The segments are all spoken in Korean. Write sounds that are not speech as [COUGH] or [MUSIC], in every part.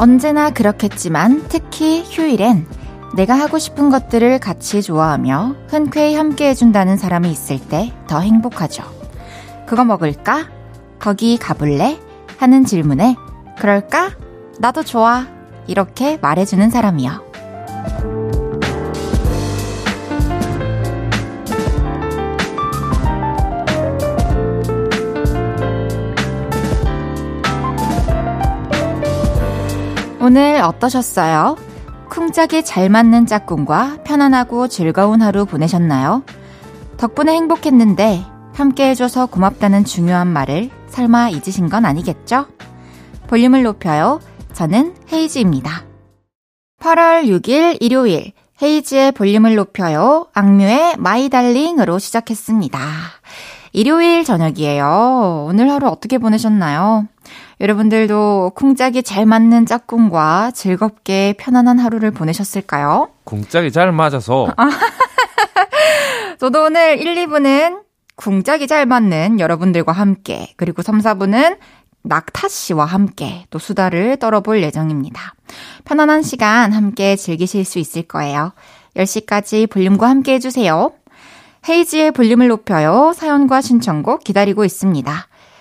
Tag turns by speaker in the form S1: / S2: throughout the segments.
S1: 언제나 그렇겠지만 특히 휴일엔 내가 하고 싶은 것들을 같이 좋아하며 흔쾌히 함께 해준다는 사람이 있을 때 더 행복하죠. 그거 먹을까? 거기 가볼래? 하는 질문에 그럴까? 나도 좋아. 이렇게 말해주는 사람이요. 오늘 어떠셨어요? 쿵짝이 잘 맞는 짝꿍과 편안하고 즐거운 하루 보내셨나요? 덕분에 행복했는데 함께 해줘서 고맙다는 중요한 말을 설마 잊으신 건 아니겠죠? 볼륨을 높여요. 저는 헤이즈입니다. 8월 6일 일요일 헤이즈의 볼륨을 높여요. 악뮤의 My Darling으로 시작했습니다. 일요일 저녁이에요. 오늘 하루 어떻게 보내셨나요? 여러분들도 쿵짝이 잘 맞는 짝꿍과 즐겁게 편안한 하루를 보내셨을까요?
S2: 쿵짝이 잘 맞아서. [LAUGHS]
S1: 저도 오늘 1, 2부는 쿵짝이 잘 맞는 여러분들과 함께, 그리고 3, 4부는 낙타 씨와 함께 또 수다를 떨어볼 예정입니다. 편안한 시간 함께 즐기실 수 있을 거예요. 10시까지 볼륨과 함께 해주세요. 헤이지의 볼륨을 높여요. 사연과 신청곡 기다리고 있습니다.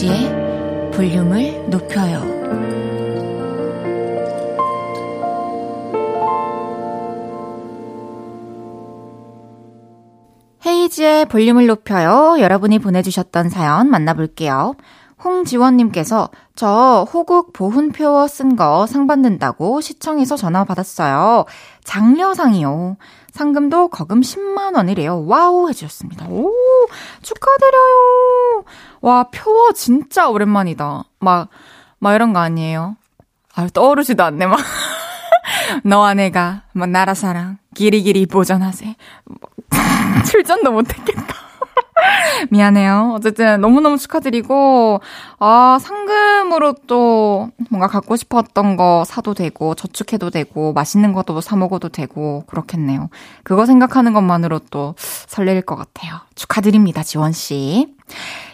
S1: 이은지의 볼륨을 높여요. 헤이즈의 볼륨을 높여요. 여러분이 보내주셨던 사연 만나볼게요. 홍지원님께서 저 호국 보훈표 쓴거 상 받는다고 시청에서 전화 받았어요. 장려상이요. 상금도 거금 10만 원이래요. wow 해주셨습니다. 오 축하드려요. 와 표어 진짜 오랜만이다. 막막 이런 거 아니에요? 아 떠오르지도 않네 막. [LAUGHS] 너와 내가 뭐 나라 사랑 기리기리 보전하세. [LAUGHS] 출전도 못했겠다. [LAUGHS] 미안해요. 어쨌든 너무너무 축하드리고, 아, 상금으로 또 뭔가 갖고 싶었던 거 사도 되고, 저축해도 되고, 맛있는 것도 사먹어도 되고, 그렇겠네요. 그거 생각하는 것만으로 또 설렐 것 같아요. 축하드립니다, 지원씨.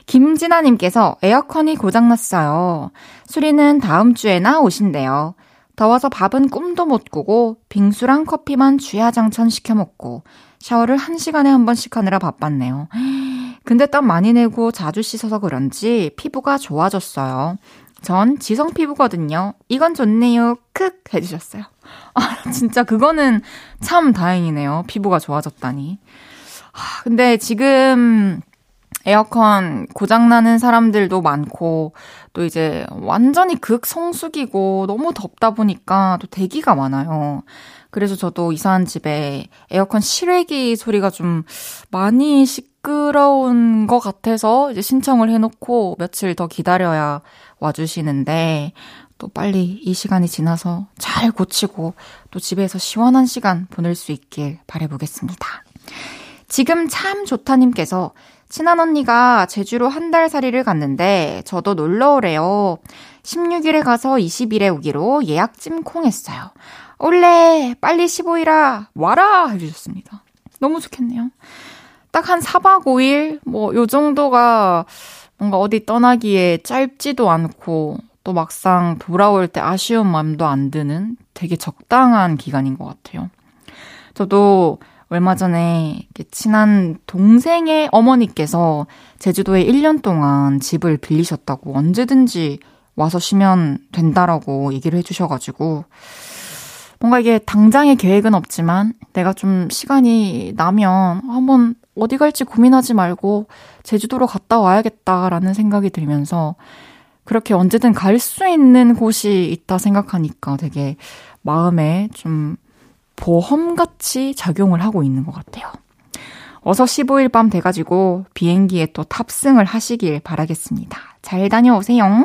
S1: 김진아님께서 에어컨이 고장났어요. 수리는 다음 주에나 오신대요. 더워서 밥은 꿈도 못 꾸고 빙수랑 커피만 주야장천 시켜 먹고 샤워를 1시간에 한 번씩 하느라 바빴네요. 근데 땀 많이 내고 자주 씻어서 그런지 피부가 좋아졌어요. 전 지성 피부거든요. 이건 좋네요. 크 해주셨어요. 아, 진짜 그거는 참 다행이네요. 피부가 좋아졌다니. 아, 근데 지금 에어컨 고장나는 사람들도 많고, 또 이제 완전히 극성수기고 너무 덥다 보니까 또 대기가 많아요. 그래서 저도 이사한 집에 에어컨 실외기 소리가 좀 많이 시끄러운 것 같아서 이제 신청을 해놓고 며칠 더 기다려야 와주시는데 또 빨리 이 시간이 지나서 잘 고치고 또 집에서 시원한 시간 보낼 수 있길 바래보겠습니다. 지금 참 좋다님께서 친한 언니가 제주로 한 달 살이를 갔는데 저도 놀러 오래요. 16일에 가서 20일에 오기로 예약 찜콩했어요. 올래! 빨리 15일아! 와라! 해주셨습니다. 너무 좋겠네요. 딱 한 4박 5일? 뭐, 요 정도가 뭔가 어디 떠나기에 짧지도 않고 또 막상 돌아올 때 아쉬운 마음도 안 드는 되게 적당한 기간인 것 같아요. 저도 얼마 전에 친한 동생의 어머니께서 제주도에 1년 동안 집을 빌리셨다고 언제든지 와서 쉬면 된다라고 얘기를 해주셔가지고 뭔가 이게 당장의 계획은 없지만 내가 좀 시간이 나면 한번 어디 갈지 고민하지 말고 제주도로 갔다 와야겠다라는 생각이 들면서 그렇게 언제든 갈 수 있는 곳이 있다 생각하니까 되게 마음에 좀 보험같이 작용을 하고 있는 것 같아요. 어서 15일 밤 돼가지고 비행기에 또 탑승을 하시길 바라겠습니다. 잘 다녀오세요.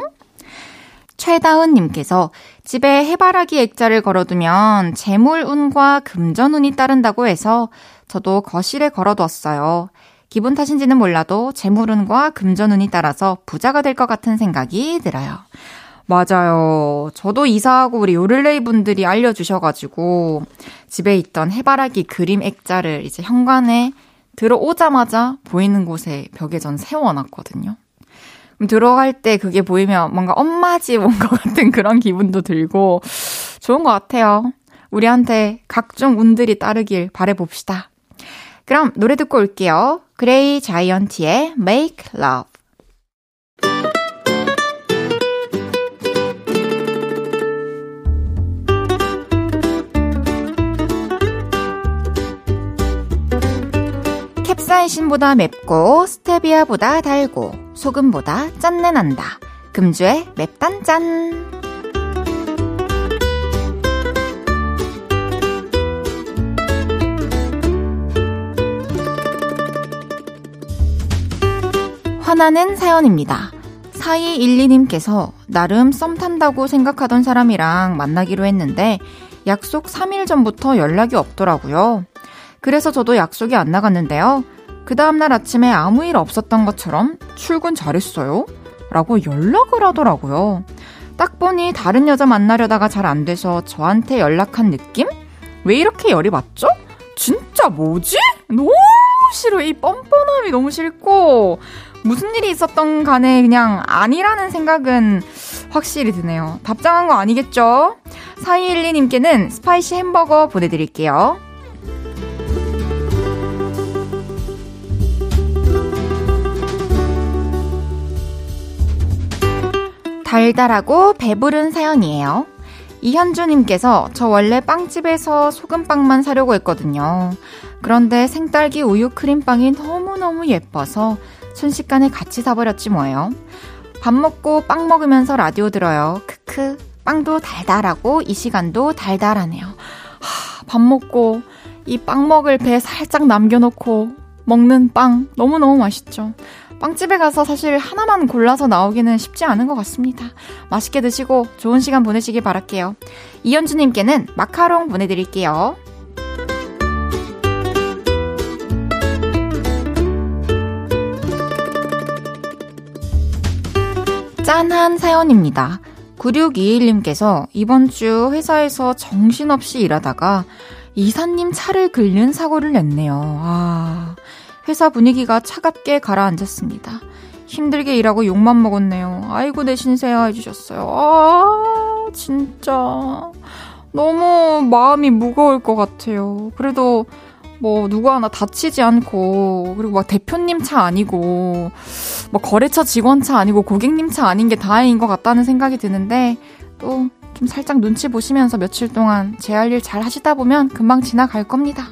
S1: 최다은님께서 집에 해바라기 액자를 걸어두면 재물운과 금전운이 따른다고 해서 저도 거실에 걸어두었어요. 기분 탓인지는 몰라도 재물운과 금전운이 따라서 부자가 될 것 같은 생각이 들어요. 맞아요. 저도 이사하고 우리 요를레이 분들이 알려주셔가지고 집에 있던 해바라기 그림 액자를 이제 현관에 들어오자마자 보이는 곳에 벽에 전 세워놨거든요. 들어갈 때 그게 보이면 뭔가 엄마 집 온 것 같은 그런 기분도 들고 좋은 것 같아요. 우리한테 각종 운들이 따르길 바래봅시다. 그럼 노래 듣고 올게요. 그레이 자이언티의 Make Love. 캡사이신보다 맵고 스테비아보다 달고 소금보다 짠내 난다. 금주의 맵단짠. 화나는 사연입니다. 4212님께서 나름 썸 탄다고 생각하던 사람이랑 만나기로 했는데 약속 3일 전부터 연락이 없더라고요. 그래서 저도 약속이 안 나갔는데요. 그 다음날 아침에 아무 일 없었던 것처럼 출근 잘했어요? 라고 연락을 하더라고요. 딱 보니 다른 여자 만나려다가 잘 안 돼서 저한테 연락한 느낌? 왜 이렇게 열이 받죠? 진짜 뭐지? 너무 싫어. 이 뻔뻔함이 너무 싫고, 무슨 일이 있었던 간에 그냥 아니라는 생각은 확실히 드네요. 답장한 거 아니겠죠? 4212님께는 spicy 햄버거 보내드릴게요. 달달하고 배부른 사연이에요. 이현주님께서 저 원래 빵집에서 소금빵만 사려고 했거든요. 그런데 생딸기 우유 크림빵이 너무너무 예뻐서 순식간에 같이 사버렸지 뭐예요. 밥 먹고 빵 먹으면서 라디오 들어요. 크크. 빵도 달달하고 이 시간도 달달하네요. 하, 밥 먹고 이 빵 먹을 배 살짝 남겨놓고 먹는 빵 너무너무 맛있죠. 빵집에 가서 사실 하나만 골라서 나오기는 쉽지 않은 것 같습니다. 맛있게 드시고 좋은 시간 보내시길 바랄게요. 이현주님께는 마카롱 보내드릴게요. 짠한 사연입니다. 9621님께서 이번 주 회사에서 정신없이 일하다가 이사님 차를 긁는 사고를 냈네요. 아, 회사 분위기가 차갑게 가라앉았습니다. 힘들게 일하고 욕만 먹었네요. 아이고 내 신세야 해주셨어요. 아 진짜 너무 마음이 무거울 것 같아요. 그래도 뭐 누구 하나 다치지 않고 그리고 막 대표님 차 아니고 뭐 거래처 직원 차 아니고 고객님 차 아닌 게 다행인 것 같다는 생각이 드는데 또 좀 살짝 눈치 보시면서 며칠 동안 제 할 일 잘 하시다 보면 금방 지나갈 겁니다.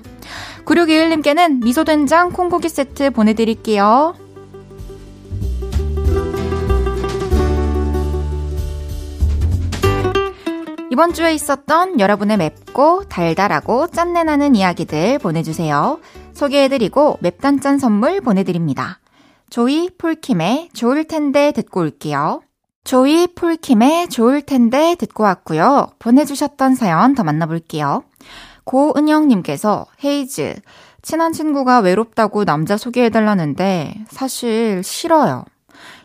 S1: 9621님께는 미소된장 콩고기 세트 보내드릴게요. 이번 주에 있었던 여러분의 맵고 달달하고 짠내 나는 이야기들 보내주세요. 소개해드리고 맵단짠 선물 보내드립니다. 조이 폴킴의 좋을 텐데 듣고 올게요. 조이 폴킴의 좋을 텐데 듣고 왔고요. 보내주셨던 사연 더 만나볼게요. 고은영님께서 헤이즈, 친한 친구가 외롭다고 남자 소개해달라는데 사실 싫어요.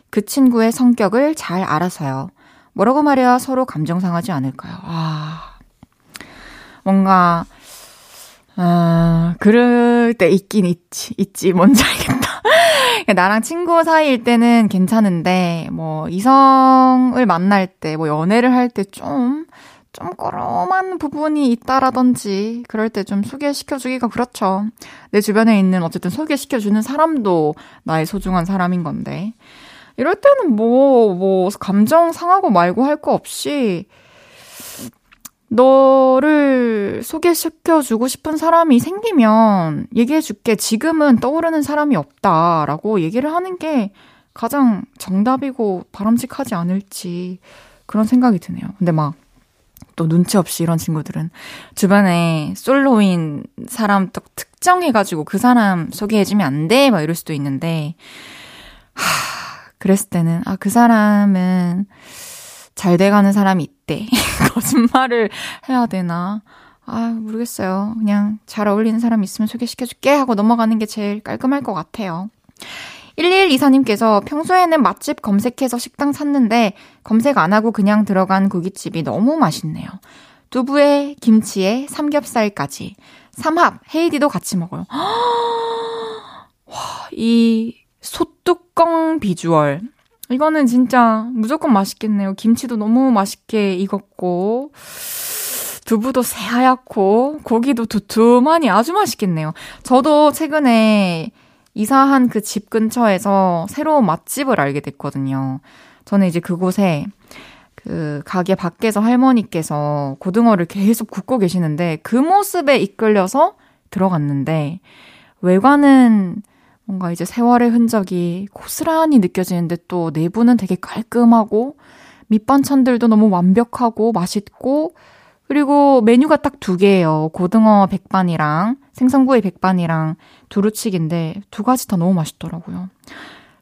S1: 그 친구의 성격을 잘 알아서요. 뭐라고 말해야 서로 감정 상하지 않을까요? 아, 뭔가, 아, 그럴 때 있긴 있지, 있지, 뭔지 알겠다. [LAUGHS] 나랑 친구 사이일 때는 괜찮은데, 뭐, 이성을 만날 때, 뭐, 연애를 할 때 좀, 좀 꼬롬한 부분이 있다라든지 그럴 때 좀 소개시켜주기가 그렇죠. 내 주변에 있는 어쨌든 소개시켜주는 사람도 나의 소중한 사람인 건데 이럴 때는 뭐, 뭐, 감정 상하고 말고 할 거 없이 너를 소개시켜주고 싶은 사람이 생기면 얘기해줄게. 지금은 떠오르는 사람이 없다라고 얘기를 하는 게 가장 정답이고 바람직하지 않을지 그런 생각이 드네요. 근데 막 또 눈치 없이 이런 친구들은 주변에 솔로인 사람 또 특, 특정해가지고 그 사람 소개해주면 안 돼? 막 이럴 수도 있는데, 하, 그랬을 때는, 아, 그 사람은 잘 돼가는 사람이 있대. [LAUGHS] 거짓말을 해야 되나? 아, 모르겠어요. 그냥 잘 어울리는 사람 있으면 소개시켜줄게 하고 넘어가는 게 제일 깔끔할 것 같아요. 1124님께서 평소에는 맛집 검색해서 식당 찾는데 검색 안 하고 그냥 들어간 고깃집이 너무 맛있네요. 두부에 김치에 삼겹살까지. 삼합, 헤이디도 같이 먹어요. [GASPS] 와, 이 소뚜껑 비주얼. 이거는 진짜 무조건 맛있겠네요. 김치도 너무 맛있게 익었고, 두부도 새하얗고, 고기도 두툼하니 아주 맛있겠네요. 저도 최근에 이사한 그 집 근처에서 새로운 맛집을 알게 됐거든요. 저는 이제 그곳에 그 가게 밖에서 할머니께서 고등어를 계속 굽고 계시는데 그 모습에 이끌려서 들어갔는데 외관은 뭔가 이제 세월의 흔적이 고스란히 느껴지는데 또 내부는 되게 깔끔하고 밑반찬들도 너무 완벽하고 맛있고 그리고 메뉴가 딱 두 개예요. 고등어 백반이랑 생선구이 백반이랑 두루치기인데 두 가지 다 너무 맛있더라고요.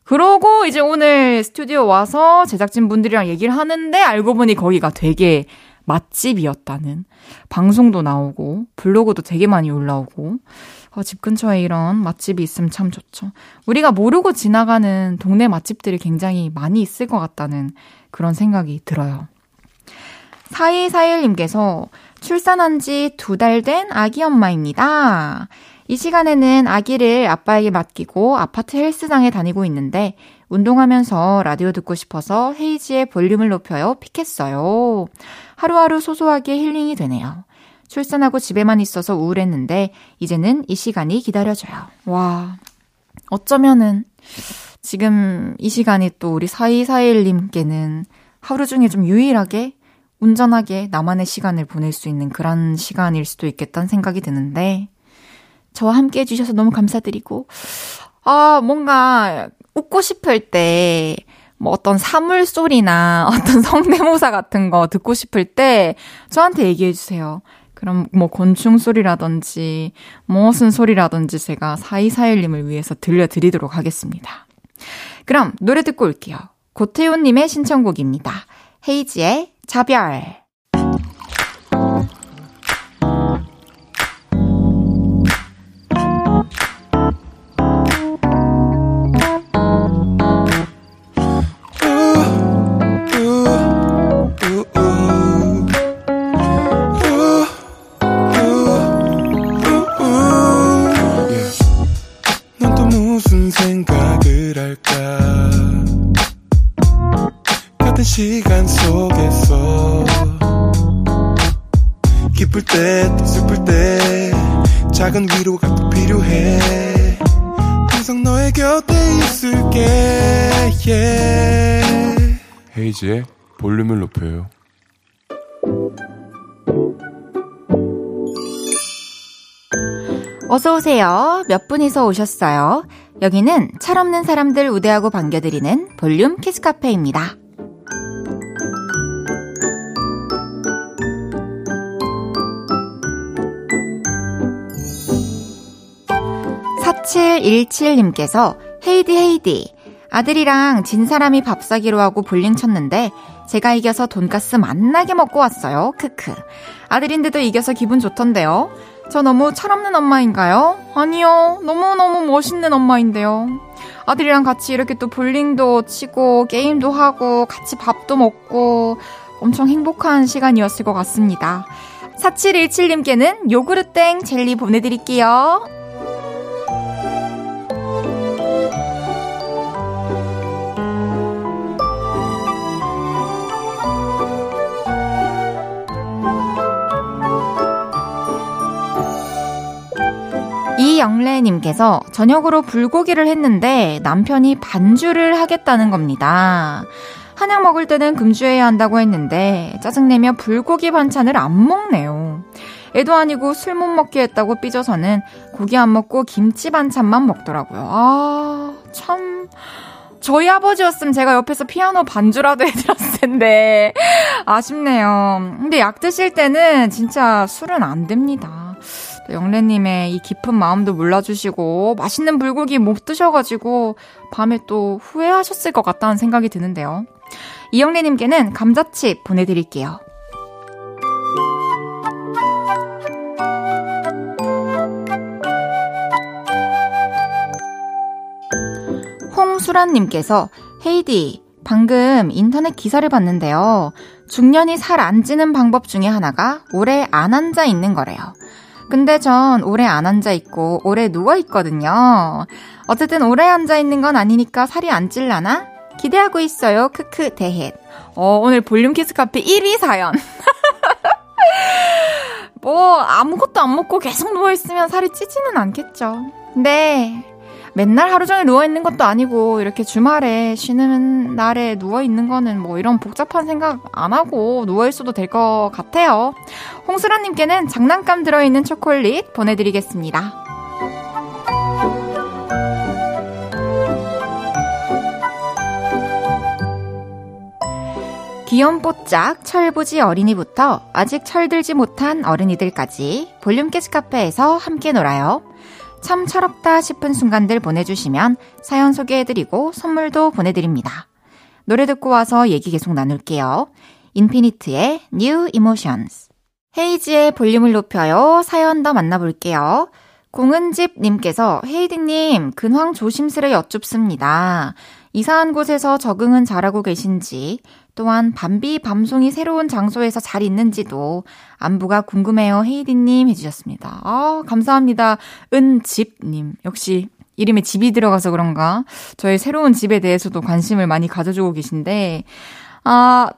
S1: 그러고 이제 오늘 스튜디오 와서 제작진 분들이랑 얘기를 하는데 알고 보니 거기가 되게 맛집이었다는 방송도 나오고 블로그도 되게 많이 올라오고 어, 집 근처에 이런 맛집이 있으면 참 좋죠. 우리가 모르고 지나가는 동네 맛집들이 굉장히 많이 있을 것 같다는 그런 생각이 들어요. 4241님께서 출산한 지 두 달 된 아기 엄마입니다. 이 시간에는 아기를 아빠에게 맡기고 아파트 헬스장에 다니고 있는데 운동하면서 라디오 듣고 싶어서 헤이지의 볼륨을 높여요 픽했어요. 하루하루 소소하게 힐링이 되네요. 출산하고 집에만 있어서 우울했는데 이제는 이 시간이 기다려져요. 와. 어쩌면은 지금 이 시간이 또 우리 4241님께는 하루 중에 좀 유일하게 운전하게 나만의 시간을 보낼 수 있는 그런 시간일 수도 있겠다는 생각이 드는데, 저와 함께 해주셔서 너무 감사드리고, 아, 뭔가 웃고 싶을 때, 뭐 어떤 사물 소리나 [LAUGHS] 어떤 성대모사 같은 거 듣고 싶을 때, 저한테 얘기해 주세요. 그럼 뭐 곤충 소리라든지, 무슨 소리라든지 제가 4241님을 위해서 들려드리도록 하겠습니다. 그럼 노래 듣고 올게요. 고태훈님의 신청곡입니다. 헤이지의 자별. 어서오세요. 몇 분이서 오셨어요? 여기는 철없는 사람들 우대하고 반겨드리는 볼륨 키스카페입니다. 4717님께서 헤이디 헤이디 아들이랑 진 사람이 밥 사기로 하고 볼링 쳤는데 제가 이겨서 돈가스 맛나게 먹고 왔어요. 크크. 아들인데도 이겨서 기분 좋던데요. 저 너무 철없는 엄마인가요? 아니요. 너무너무 멋있는 엄마인데요. 아들이랑 같이 이렇게 또 볼링도 치고 게임도 하고 같이 밥도 먹고 엄청 행복한 시간이었을 것 같습니다. 4717님께는 요구르땡 젤리 보내드릴게요. 이영래님께서 저녁으로 불고기를 했는데 남편이 반주를 하겠다는 겁니다. 한약 먹을 때는 금주해야 한다고 했는데 짜증내며 불고기 반찬을 안 먹네요. 애도 아니고 술 못 먹게 했다고 삐져서는 고기 안 먹고 김치 반찬만 먹더라고요. 아, 참. 저희 아버지였으면 제가 옆에서 피아노 반주라도 [LAUGHS] 해드렸을 텐데. 아쉽네요. 근데 약 드실 때는 진짜 술은 안 됩니다. 영래님의 이 깊은 마음도 몰라주시고, 맛있는 불고기 못 드셔가지고, 밤에 또 후회하셨을 것 같다는 생각이 드는데요. 이영래님께는 감자칩 보내드릴게요. 홍수란님께서 헤이디 방금 인터넷 기사를 봤는데요. 중년이 살 안 찌는 방법 중에 하나가 오래 안 앉아 있는 거래요. 근데 전 오래 안 앉아 있고 오래 누워 있거든요. 어쨌든 오래 앉아 있는 건 아니니까 살이 안 찔라나? 기대하고 있어요. 크크 대헷. 어, 오늘 볼륨 키스 카페 1위 사연. [LAUGHS] 뭐 아무것도 안 먹고 계속 누워 있으면 살이 찌지는 않겠죠. 네. 맨날 하루 종일 누워 있는 것도 아니고, 이렇게 주말에 쉬는 날에 누워 있는 거는 뭐 이런 복잡한 생각 안 하고 누워 있어도 될 것 같아요. 홍수라 님께는 장난감 들어 있는 초콜릿 보내 드리겠습니다. 귀염뽀짝 철부지 어린이부터 아직 철들지 못한 어른이들까지 볼륨 캐스 카페에서 함께 놀아요. 참 철없다 싶은 순간들 보내주시면 사연 소개해드리고 선물도 보내드립니다. 노래 듣고 와서 얘기 계속 나눌게요. 인피니트의 New Emotions. 헤이지의 볼륨을 높여요. 사연 더 만나볼게요. 공은집님께서 헤이디님 근황 조심스레 여쭙습니다. 이사한 곳에서 적응은 잘하고 계신지, 또한 밤비 밤송이 새로운 장소에서 잘 있는지도 안부가 궁금해요. 헤이디님 해주셨습니다. 아, 감사합니다. 은집님. 역시 이름에 집이 들어가서 그런가? 저의 새로운 집에 대해서도 관심을 많이 가져주고 계신데, 아,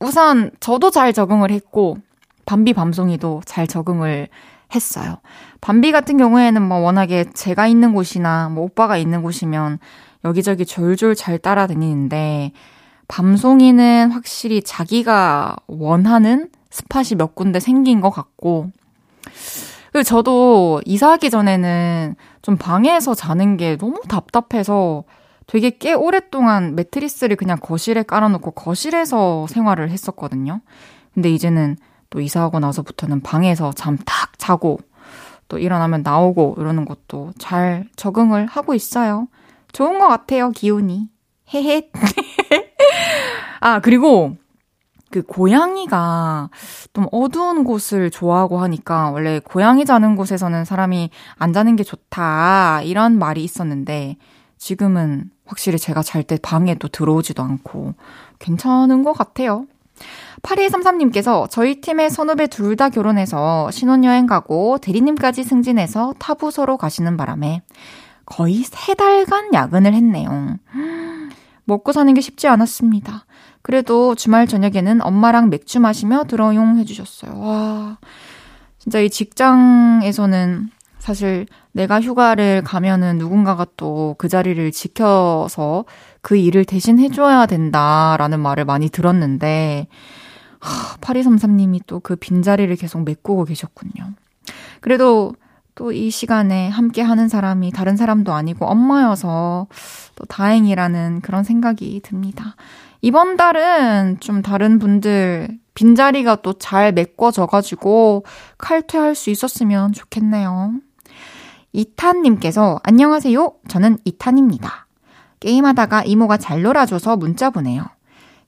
S1: 우선 저도 잘 적응을 했고, 밤비 밤송이도 잘 적응을 했어요. 밤비 같은 경우에는 뭐 워낙에 제가 있는 곳이나 뭐 오빠가 있는 곳이면 여기저기 졸졸 잘 따라다니는데 밤송이는 확실히 자기가 원하는 스팟이 몇 군데 생긴 것 같고 그리고 저도 이사하기 전에는 좀 방에서 자는 게 너무 답답해서 되게 꽤 오랫동안 매트리스를 그냥 거실에 깔아놓고 거실에서 생활을 했었거든요. 근데 이제는 또 이사하고 나서부터는 방에서 잠 탁 자고 또 일어나면 나오고 이러는 것도 잘 적응을 하고 있어요. 좋은 것 같아요, 기운이. 헤헤. [LAUGHS] 아, 그리고 그 고양이가 좀 어두운 곳을 좋아하고 하니까 원래 고양이 자는 곳에서는 사람이 안 자는 게 좋다. 이런 말이 있었는데 지금은 확실히 제가 잘 때 방에도 들어오지도 않고 괜찮은 것 같아요. 8233님께서 저희 팀의 선후배 둘 다 결혼해서 신혼여행 가고 대리님까지 승진해서 타부서로 가시는 바람에 거의 세 달간 야근을 했네요. 먹고 사는 게 쉽지 않았습니다. 그래도 주말 저녁에는 엄마랑 맥주 마시며 들어용 해주셨어요. 와, 진짜 이 직장에서는 사실 내가 휴가를 가면은 누군가가 또 그 자리를 지켜서 그 일을 대신 해줘야 된다라는 말을 많이 들었는데, 하, 8233님이 또 그 빈자리를 계속 메꾸고 계셨군요. 그래도 또 이 시간에 함께 하는 사람이 다른 사람도 아니고 엄마여서 또 다행이라는 그런 생각이 듭니다. 이번 달은 좀 다른 분들 빈자리가 또 잘 메꿔져가지고 칼퇴할 수 있었으면 좋겠네요. 이탄님께서 안녕하세요. 저는 이탄입니다. 게임하다가 이모가 잘 놀아줘서 문자 보내요.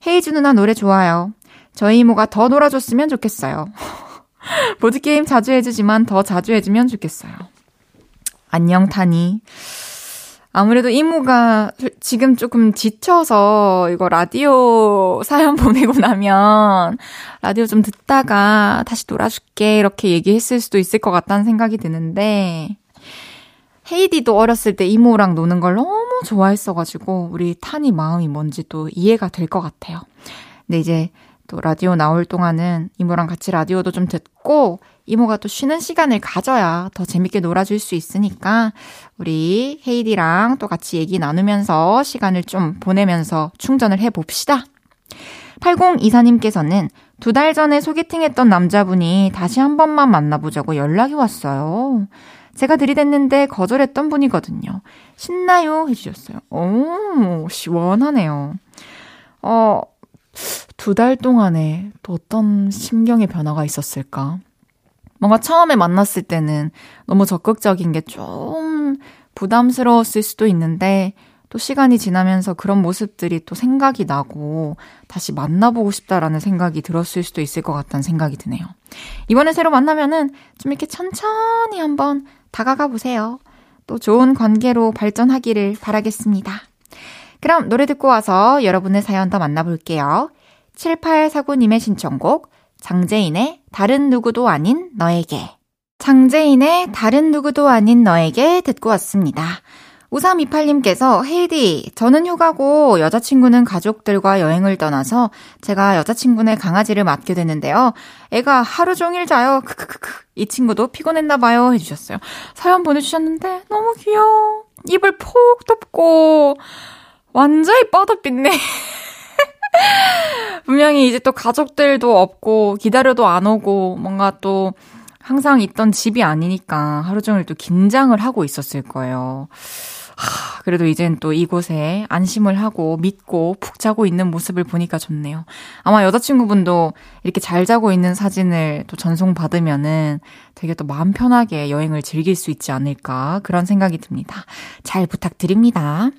S1: 헤이즈 누나 노래 좋아요. 저희 이모가 더 놀아줬으면 좋겠어요. [LAUGHS] [LAUGHS] 보드게임 자주 해주지만 더 자주 해주면 좋겠어요. 안녕, 타니. 아무래도 이모가 지금 조금 지쳐서 이거 라디오 사연 [LAUGHS] 보내고 나면 라디오 좀 듣다가 다시 놀아줄게 이렇게 얘기했을 수도 있을 것 같다는 생각이 드는데 헤이디도 어렸을 때 이모랑 노는 걸 너무 좋아했어가지고 우리 타니 마음이 뭔지 또 이해가 될 것 같아요. 근데 이제 또 라디오 나올 동안은 이모랑 같이 라디오도 좀 듣고 이모가 또 쉬는 시간을 가져야 더 재밌게 놀아줄 수 있으니까 우리 헤이디랑 또 같이 얘기 나누면서 시간을 좀 보내면서 충전을 해 봅시다. 8024님께서는 두 달 전에 소개팅했던 남자분이 다시 한 번만 만나보자고 연락이 왔어요. 제가 들이댔는데 거절했던 분이거든요. 신나요? 해주셨어요. 오, 시원하네요. 어, 두 달 동안에 또 어떤 심경의 변화가 있었을까? 뭔가 처음에 만났을 때는 너무 적극적인 게 좀 부담스러웠을 수도 있는데 또 시간이 지나면서 그런 모습들이 또 생각이 나고 다시 만나보고 싶다라는 생각이 들었을 수도 있을 것 같다는 생각이 드네요. 이번에 새로 만나면은 좀 이렇게 천천히 한번 다가가 보세요. 또 좋은 관계로 발전하기를 바라겠습니다. 그럼 노래 듣고 와서 여러분의 사연 더 만나볼게요. 7849님의 신청곡 장재인의 다른 누구도 아닌 너에게 장재인의 다른 누구도 아닌 너에게 듣고 왔습니다. 5328님께서 헤이디, 저는 휴가고 여자친구는 가족들과 여행을 떠나서 제가 여자친구네 강아지를 맡게 됐는데요. 애가 하루 종일 자요. 크크크크. 이 친구도 피곤했나 봐요. 해주셨어요. 사연 보내주셨는데 너무 귀여워. 입을 폭 덮고 완전히 뻗어빛네. [LAUGHS] 분명히 이제 또 가족들도 없고 기다려도 안 오고 뭔가 또 항상 있던 집이 아니니까 하루 종일 또 긴장을 하고 있었을 거예요. 하, 그래도 이젠 또 이곳에 안심을 하고 믿고 푹 자고 있는 모습을 보니까 좋네요. 아마 여자친구분도 이렇게 잘 자고 있는 사진을 또 전송받으면은 되게 또 마음 편하게 여행을 즐길 수 있지 않을까 그런 생각이 듭니다. 잘 부탁드립니다.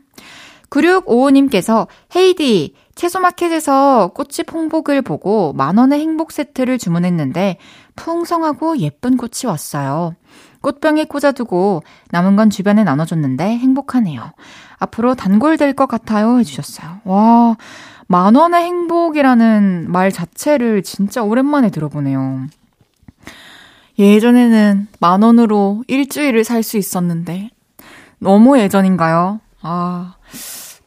S1: 9655님께서 헤이디 채소마켓에서 꽃집 홍복을 보고 만원의 행복 세트를 주문했는데 풍성하고 예쁜 꽃이 왔어요. 꽃병에 꽂아두고 남은 건 주변에 나눠줬는데 행복하네요. 앞으로 단골 될 것 같아요 해주셨어요. 와, 만원의 행복이라는 말 자체를 진짜 오랜만에 들어보네요. 예전에는 만원으로 일주일을 살 수 있었는데, 너무 예전인가요? 아,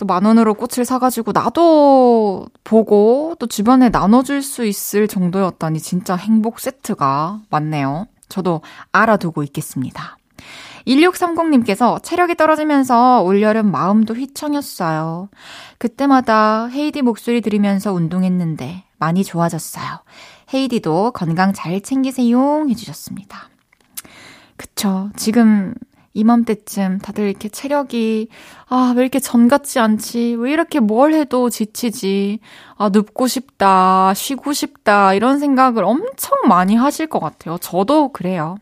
S1: 또 만 원으로 꽃을 사가지고 나도 보고 또 주변에 나눠줄 수 있을 정도였다니 진짜 행복 세트가 많네요. 저도 알아두고 있겠습니다. 1630님께서 체력이 떨어지면서 올여름 마음도 휘청였어요. 그때마다 헤이디 목소리 들으면서 운동했는데 많이 좋아졌어요. 헤이디도 건강 잘 챙기세요 해주셨습니다. 그쵸. 지금 이맘때쯤 다들 이렇게 체력이, 아, 왜 이렇게 전 같지 않지? 왜 이렇게 뭘 해도 지치지? 아, 눕고 싶다, 쉬고 싶다, 이런 생각을 엄청 많이 하실 것 같아요. 저도 그래요.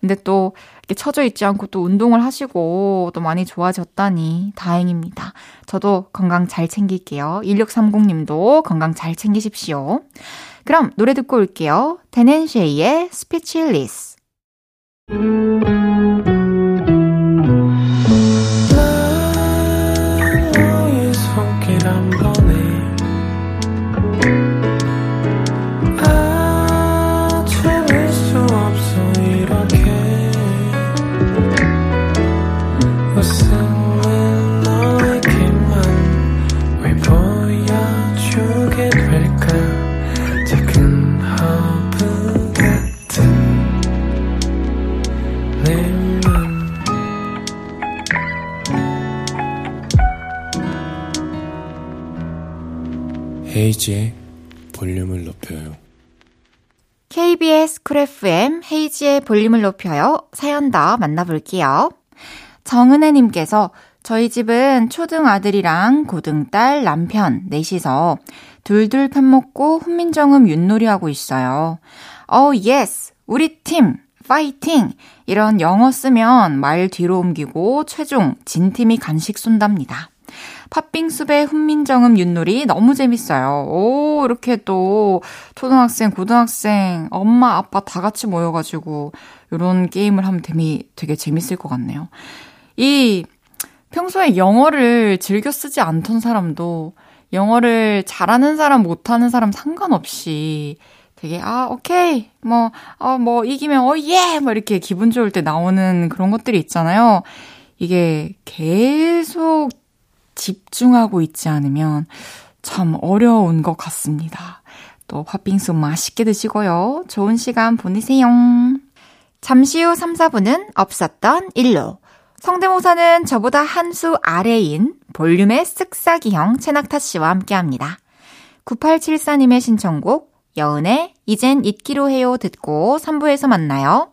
S1: 근데 또, 이렇게 처져 있지 않고 또 운동을 하시고 또 많이 좋아졌다니 다행입니다. 저도 건강 잘 챙길게요. 1630님도 건강 잘 챙기십시오. 그럼 노래 듣고 올게요. 댄 앤 쉐이의 Speechless.
S2: 헤이즈의 볼륨을 높여요.
S1: KBS Cool FM 헤이즈의 볼륨을 높여요. 사연 더 만나볼게요. 정은혜님께서 저희 집은 초등 아들이랑 고등 딸 남편 넷이서 둘둘 편 먹고 훈민정음 윷놀이 하고 있어요. 어, yes! 우리 팀! 파이팅! 이런 영어 쓰면 말 뒤로 옮기고 최종 진 팀이 간식 쏜답니다. 팥빙수배 훈민정음 윷놀이 너무 재밌어요. 오, 이렇게 또 초등학생, 고등학생, 엄마, 아빠 다 같이 모여가지고 이런 게임을 하면 되게, 되게 재밌을 것 같네요. 이 평소에 영어를 즐겨 쓰지 않던 사람도 영어를 잘하는 사람, 못하는 사람 상관없이 되게, 아, 오케이. 뭐, 어, 뭐, 이기면, 어, 예! 뭐, 이렇게 기분 좋을 때 나오는 그런 것들이 있잖아요. 이게 계속 집중하고 있지 않으면 참 어려운 것 같습니다. 또 팥빙수 맛있게 드시고요. 좋은 시간 보내세요. 잠시 후 3, 4분은 없었던 일로. 성대모사는 저보다 한 수 아래인 볼륨의 쓱싹이형 채낙타 씨와 함께 합니다. 9874님의 신청곡 여은의 이젠 잊기로 해요 듣고 3부에서 만나요.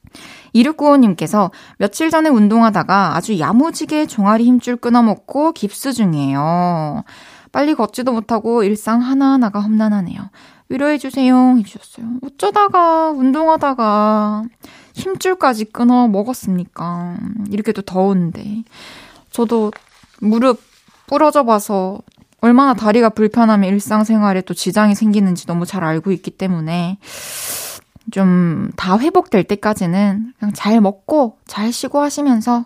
S1: 2695님께서 며칠 전에 운동하다가 아주 야무지게 종아리 힘줄 끊어먹고 깁스 중이에요. 빨리 걷지도 못하고 일상 하나하나가 험난하네요. 위로해주세요. 해주셨어요. 어쩌다가, 운동하다가 힘줄까지 끊어 먹었습니까? 이렇게 도 더운데. 저도 무릎 부러져 봐서 얼마나 다리가 불편하면 일상생활에 또 지장이 생기는지 너무 잘 알고 있기 때문에 좀 다 회복될 때까지는 그냥 잘 먹고 잘 쉬고 하시면서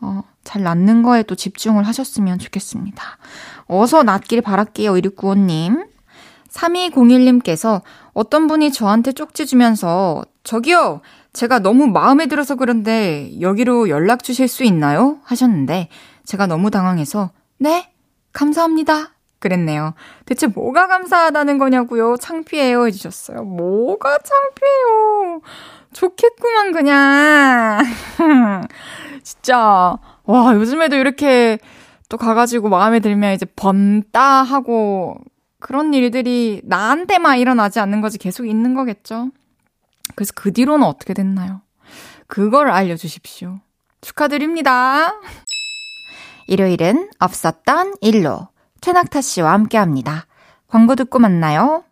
S1: 어, 잘 낫는 거에 또 집중을 하셨으면 좋겠습니다. 어서 낫길 바랄게요, 1695님. 3201님께서 어떤 분이 저한테 쪽지 주면서 저기요, 제가 너무 마음에 들어서 그런데 여기로 연락 주실 수 있나요? 하셨는데 제가 너무 당황해서 네, 감사합니다. 그랬네요. 대체 뭐가 감사하다는 거냐고요? 창피해요 해주셨어요. 뭐가 창피해요? 좋겠구만 그냥. [LAUGHS] 진짜 와 요즘에도 이렇게 또 가가지고 마음에 들면 이제 번따 하고 그런 일들이 나한테만 일어나지 않는 거지 계속 있는 거겠죠. 그래서 그 뒤로는 어떻게 됐나요? 그걸 알려주십시오. 축하드립니다. 일요일은 없었던 일로 최낙타 씨와 함께 합니다. 광고 듣고 만나요.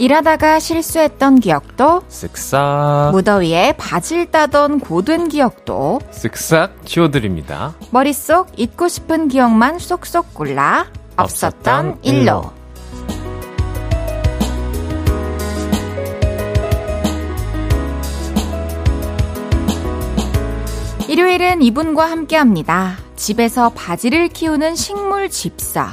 S1: 일하다가 실수했던 기억도
S3: 쓱싹
S1: 무더위에 바질 따던 고된 기억도
S3: 쓱싹 지워드립니다.
S1: 머릿속 잊고 싶은 기억만 쏙쏙 골라 없었던 일로 일요일은 이분과 함께합니다. 집에서 바지를 키우는 식물 집사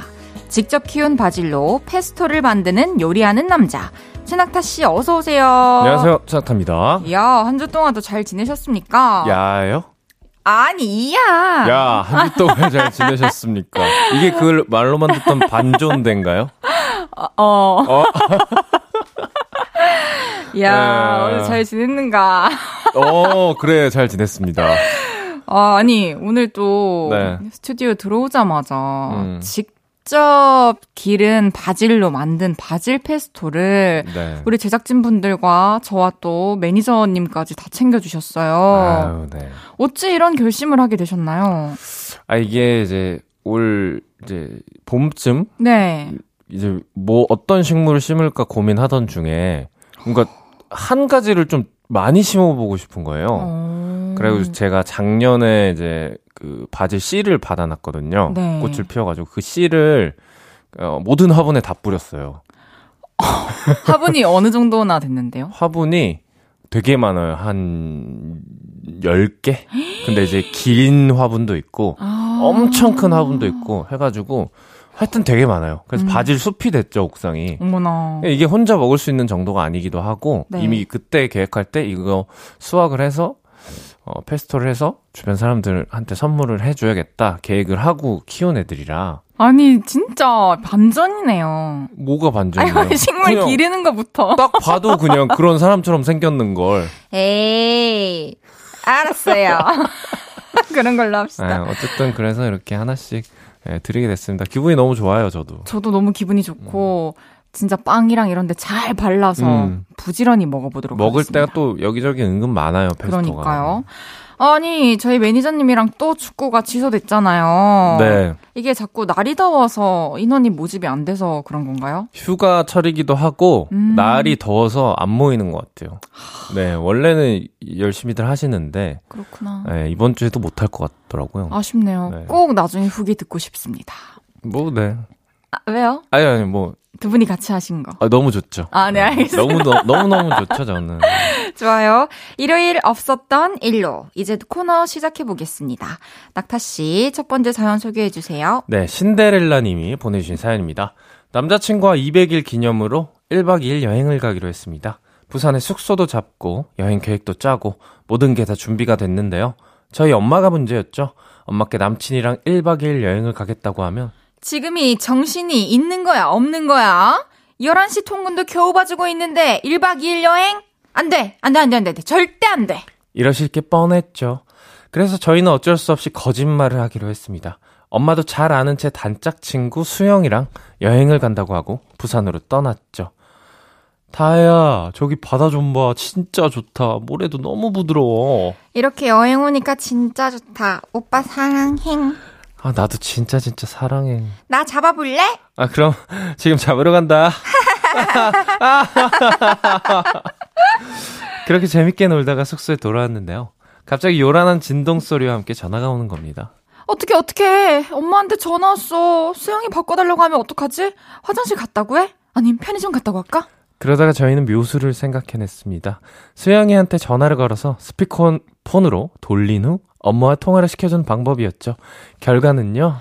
S1: 직접 키운 바질로 페스토를 만드는 요리하는 남자. 최낙타 씨 어서 오세요.
S3: 안녕하세요, 최낙타입니다.
S1: 야, 한 주 동안도 잘 지내셨습니까?
S3: 야요?
S1: 아니, 이야.
S3: 야, 한 주 동안 잘 지내셨습니까? 이게 그 말로만 듣던 반존대인가요?
S1: 어. 어. [LAUGHS] 야,
S3: 네.
S1: 오늘 잘 지냈는가?
S3: 어, 그래, 잘 지냈습니다.
S1: 아, 아니, 오늘 또
S3: 네.
S1: 스튜디오 들어오자마자
S3: 음.
S1: 직 접 기른 바질로 만든 바질 페스토를
S3: 네.
S1: 우리 제작진분들과 저와 또 매니저님까지 다 챙겨주셨어요.
S3: 아유, 네.
S1: 어찌 이런 결심을 하게 되셨나요?
S3: 아, 이게 이제 올, 이제, 봄쯤?
S1: 네.
S3: 이제 뭐 어떤 식물을 심을까 고민하던 중에 뭔가 한 가지를 좀 많이 심어보고 싶은 거예요.
S1: 어...
S3: 그래가지고 제가 작년에 이제 그 바질 씨를 받아놨거든요.
S1: 네.
S3: 꽃을 피워가지고 그 씨를 어, 모든 화분에 다 뿌렸어요. [LAUGHS]
S1: 화분이 어느 정도나 됐는데요?
S3: 화분이 되게 많아요. 한 10개? 근데 이제 [GASPS] 긴 화분도 있고
S1: 아...
S3: 엄청 큰 화분도 있고 해가지고 하여튼 되게 많아요. 그래서
S1: 음.
S3: 바질 숲이 됐죠, 옥상이.
S1: 어머나.
S3: 이게 혼자 먹을 수 있는 정도가 아니기도 하고
S1: 네.
S3: 이미 그때 계획할 때 이거 수확을 해서 어, 페스토를 해서 주변 사람들한테 선물을 해줘야겠다 계획을 하고 키운 애들이라
S1: 아니, 진짜 반전이네요.
S3: 뭐가 반전이에요?
S1: 아니, 식물 기르는 것부터.
S3: 딱 봐도 그냥 그런 사람처럼 생겼는 걸.
S1: 에이, 알았어요. [LAUGHS] 그런 걸로
S3: 네,
S1: 합시다.
S3: 어쨌든 그래서 이렇게 하나씩 예, 드리게 됐습니다. 기분이 너무 좋아요, 저도.
S1: 저도 너무 기분이 좋고, 진짜 빵이랑 이런 데 잘 발라서
S3: 음.
S1: 부지런히 먹어보도록
S3: 먹을
S1: 하겠습니다.
S3: 때가 또 여기저기 은근 많아요, 페스토가.
S1: 그러니까요. 아니, 저희 매니저님이랑 또 축구가 취소됐잖아요.
S3: 네.
S1: 이게 자꾸 날이 더워서 인원이 모집이 안 돼서 그런 건가요?
S3: 휴가철이기도 하고
S1: 음.
S3: 날이 더워서 안 모이는 것 같아요. 네, 원래는 열심히들 하시는데
S1: 그렇구나.
S3: 네, 이번 주에도 못 할 것 같더라고요.
S1: 아쉽네요.
S3: 네.
S1: 꼭 나중에 후기 듣고 싶습니다.
S3: 뭐 네.
S1: 아, 왜요?
S3: 아니 아니 뭐
S1: 두 분이 같이 하신 거.
S3: 아, 너무 좋죠.
S1: 아, 네, 알겠습니다.
S3: 너무 너, 너무 너무 좋죠, 저는. [LAUGHS]
S1: 좋아요. 일요일 없었던 일로 이제 코너 시작해 보겠습니다. 낙타 씨, 첫 번째 사연 소개해 주세요.
S3: 네, 신데렐라 님이 보내주신 사연입니다. 남자친구와 200일 기념으로 1박 2일 여행을 가기로 했습니다. 부산에 숙소도 잡고 여행 계획도 짜고 모든 게 다 준비가 됐는데요. 저희 엄마가 문제였죠. 엄마께 남친이랑 1박 2일 여행을 가겠다고 하면
S1: 지금이 정신이 있는 거야, 없는 거야? 11시 통근도 겨우 봐주고 있는데 1박 2일 여행? 안 돼, 안 돼, 안 돼, 안 돼, 절대 안 돼.
S3: 이러실 게 뻔했죠. 그래서 저희는 어쩔 수 없이 거짓말을 하기로 했습니다. 엄마도 잘 아는 제 단짝 친구 수영이랑 여행을 간다고 하고 부산으로 떠났죠. 다혜야, 저기 바다 좀 봐. 진짜 좋다. 모래도 너무 부드러워.
S1: 이렇게 여행 오니까 진짜 좋다. 오빠 사랑해.
S3: 아, 나도 진짜 진짜 사랑해.
S1: 나 잡아볼래?
S3: 아, 그럼 지금 잡으러 간다. [LAUGHS] 그렇게 재밌게 놀다가 숙소에 돌아왔는데요. 갑자기 요란한 진동 소리와 함께 전화가 오는 겁니다.
S1: 어떻게 어떻게 엄마한테 전화 왔어. 수영이 바꿔달라고 하면 어떡하지? 화장실 갔다고 해? 아님 편의점 갔다고 할까?
S3: 그러다가 저희는 묘수를 생각해냈습니다. 수영이한테 전화를 걸어서 스피커폰으로 돌린 후 엄마와 통화를 시켜준 방법이었죠. 결과는요.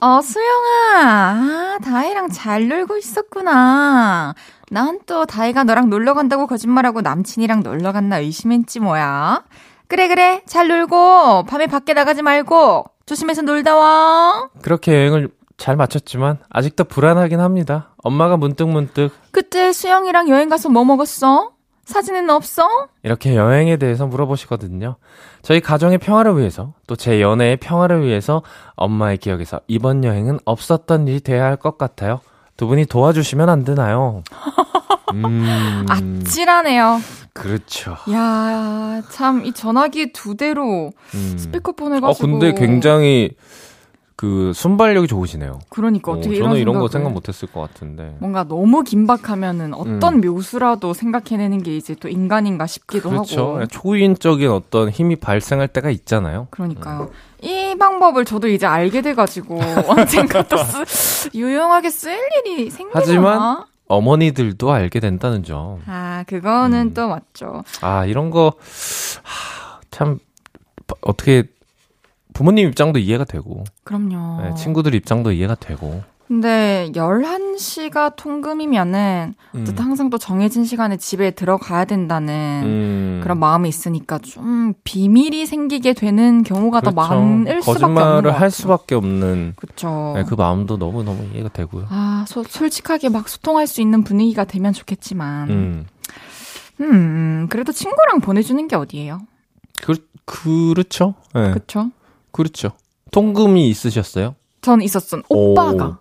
S1: 어, 수영아. 아, 다혜랑 잘 놀고 있었구나. 난 또 다혜가 너랑 놀러 간다고 거짓말하고 남친이랑 놀러 갔나 의심했지 뭐야. 그래, 그래. 잘 놀고, 밤에 밖에 나가지 말고, 조심해서 놀다 와.
S3: 그렇게 여행을 잘 마쳤지만 아직도 불안하긴 합니다. 엄마가 문득문득
S1: 그때 수영이랑 여행 가서 뭐 먹었어? 사진은 없어?
S3: 이렇게 여행에 대해서 물어보시거든요. 저희 가정의 평화를 위해서 또 제 연애의 평화를 위해서 엄마의 기억에서 이번 여행은 없었던 일이 돼야 할 것 같아요. 두 분이 도와주시면 안 되나요? [LAUGHS] 음,
S1: 아찔하네요.
S3: 그렇죠.
S1: 야, 참, 이 전화기 두 대로
S3: 음.
S1: 스피커폰을
S3: 어,
S1: 가지고.
S3: 근데 굉장히 그 순발력이 좋으시네요.
S1: 그러니까
S3: 어,
S1: 어떻게
S3: 저는 이런 거. 생각 못했을 것 같은데.
S1: 뭔가 너무 긴박하면은 어떤
S3: 음.
S1: 묘수라도 생각해내는 게 이제 또 인간인가 싶기도
S3: 그렇죠.
S1: 하고.
S3: 초인적인 어떤 힘이 발생할 때가 있잖아요.
S1: 그러니까요. 이 방법을 저도 이제 알게 돼가지고 [LAUGHS] 언젠가 또 쓰, 유용하게 쓸 일이 생기나?
S3: 하지만 어머니들도 알게 된다는 점.
S1: 아 그거는
S3: 음.
S1: 또 맞죠.
S3: 아, 이런 거, 하, 참, 어떻게, 부모님 입장도 이해가 되고,
S1: 그럼요.
S3: 네, 친구들 입장도 이해가 되고.
S1: 근데 11시가 통금이면은
S3: 음,
S1: 어쨌든 항상 또 정해진 시간에 집에 들어가야 된다는
S3: 음,
S1: 그런 마음이 있으니까 좀 비밀이 생기게 되는 경우가 더
S3: 그렇죠.
S1: 많을 수밖에 없는 것
S3: 거짓말을. 할 수밖에 없는
S1: 그렇죠.
S3: 네, 그 마음도 너무너무 이해가 되고요.
S1: 아, 소- 솔직하게 막 소통할 수 있는 분위기가 되면 좋겠지만, 음,
S3: 음,
S1: 그래도 친구랑 보내 주는 게 어디예요?
S3: 그, 그렇죠. 네,
S1: 그쵸?
S3: 그렇죠. 통금이 있으셨어요?
S1: 전 있었던 오빠가.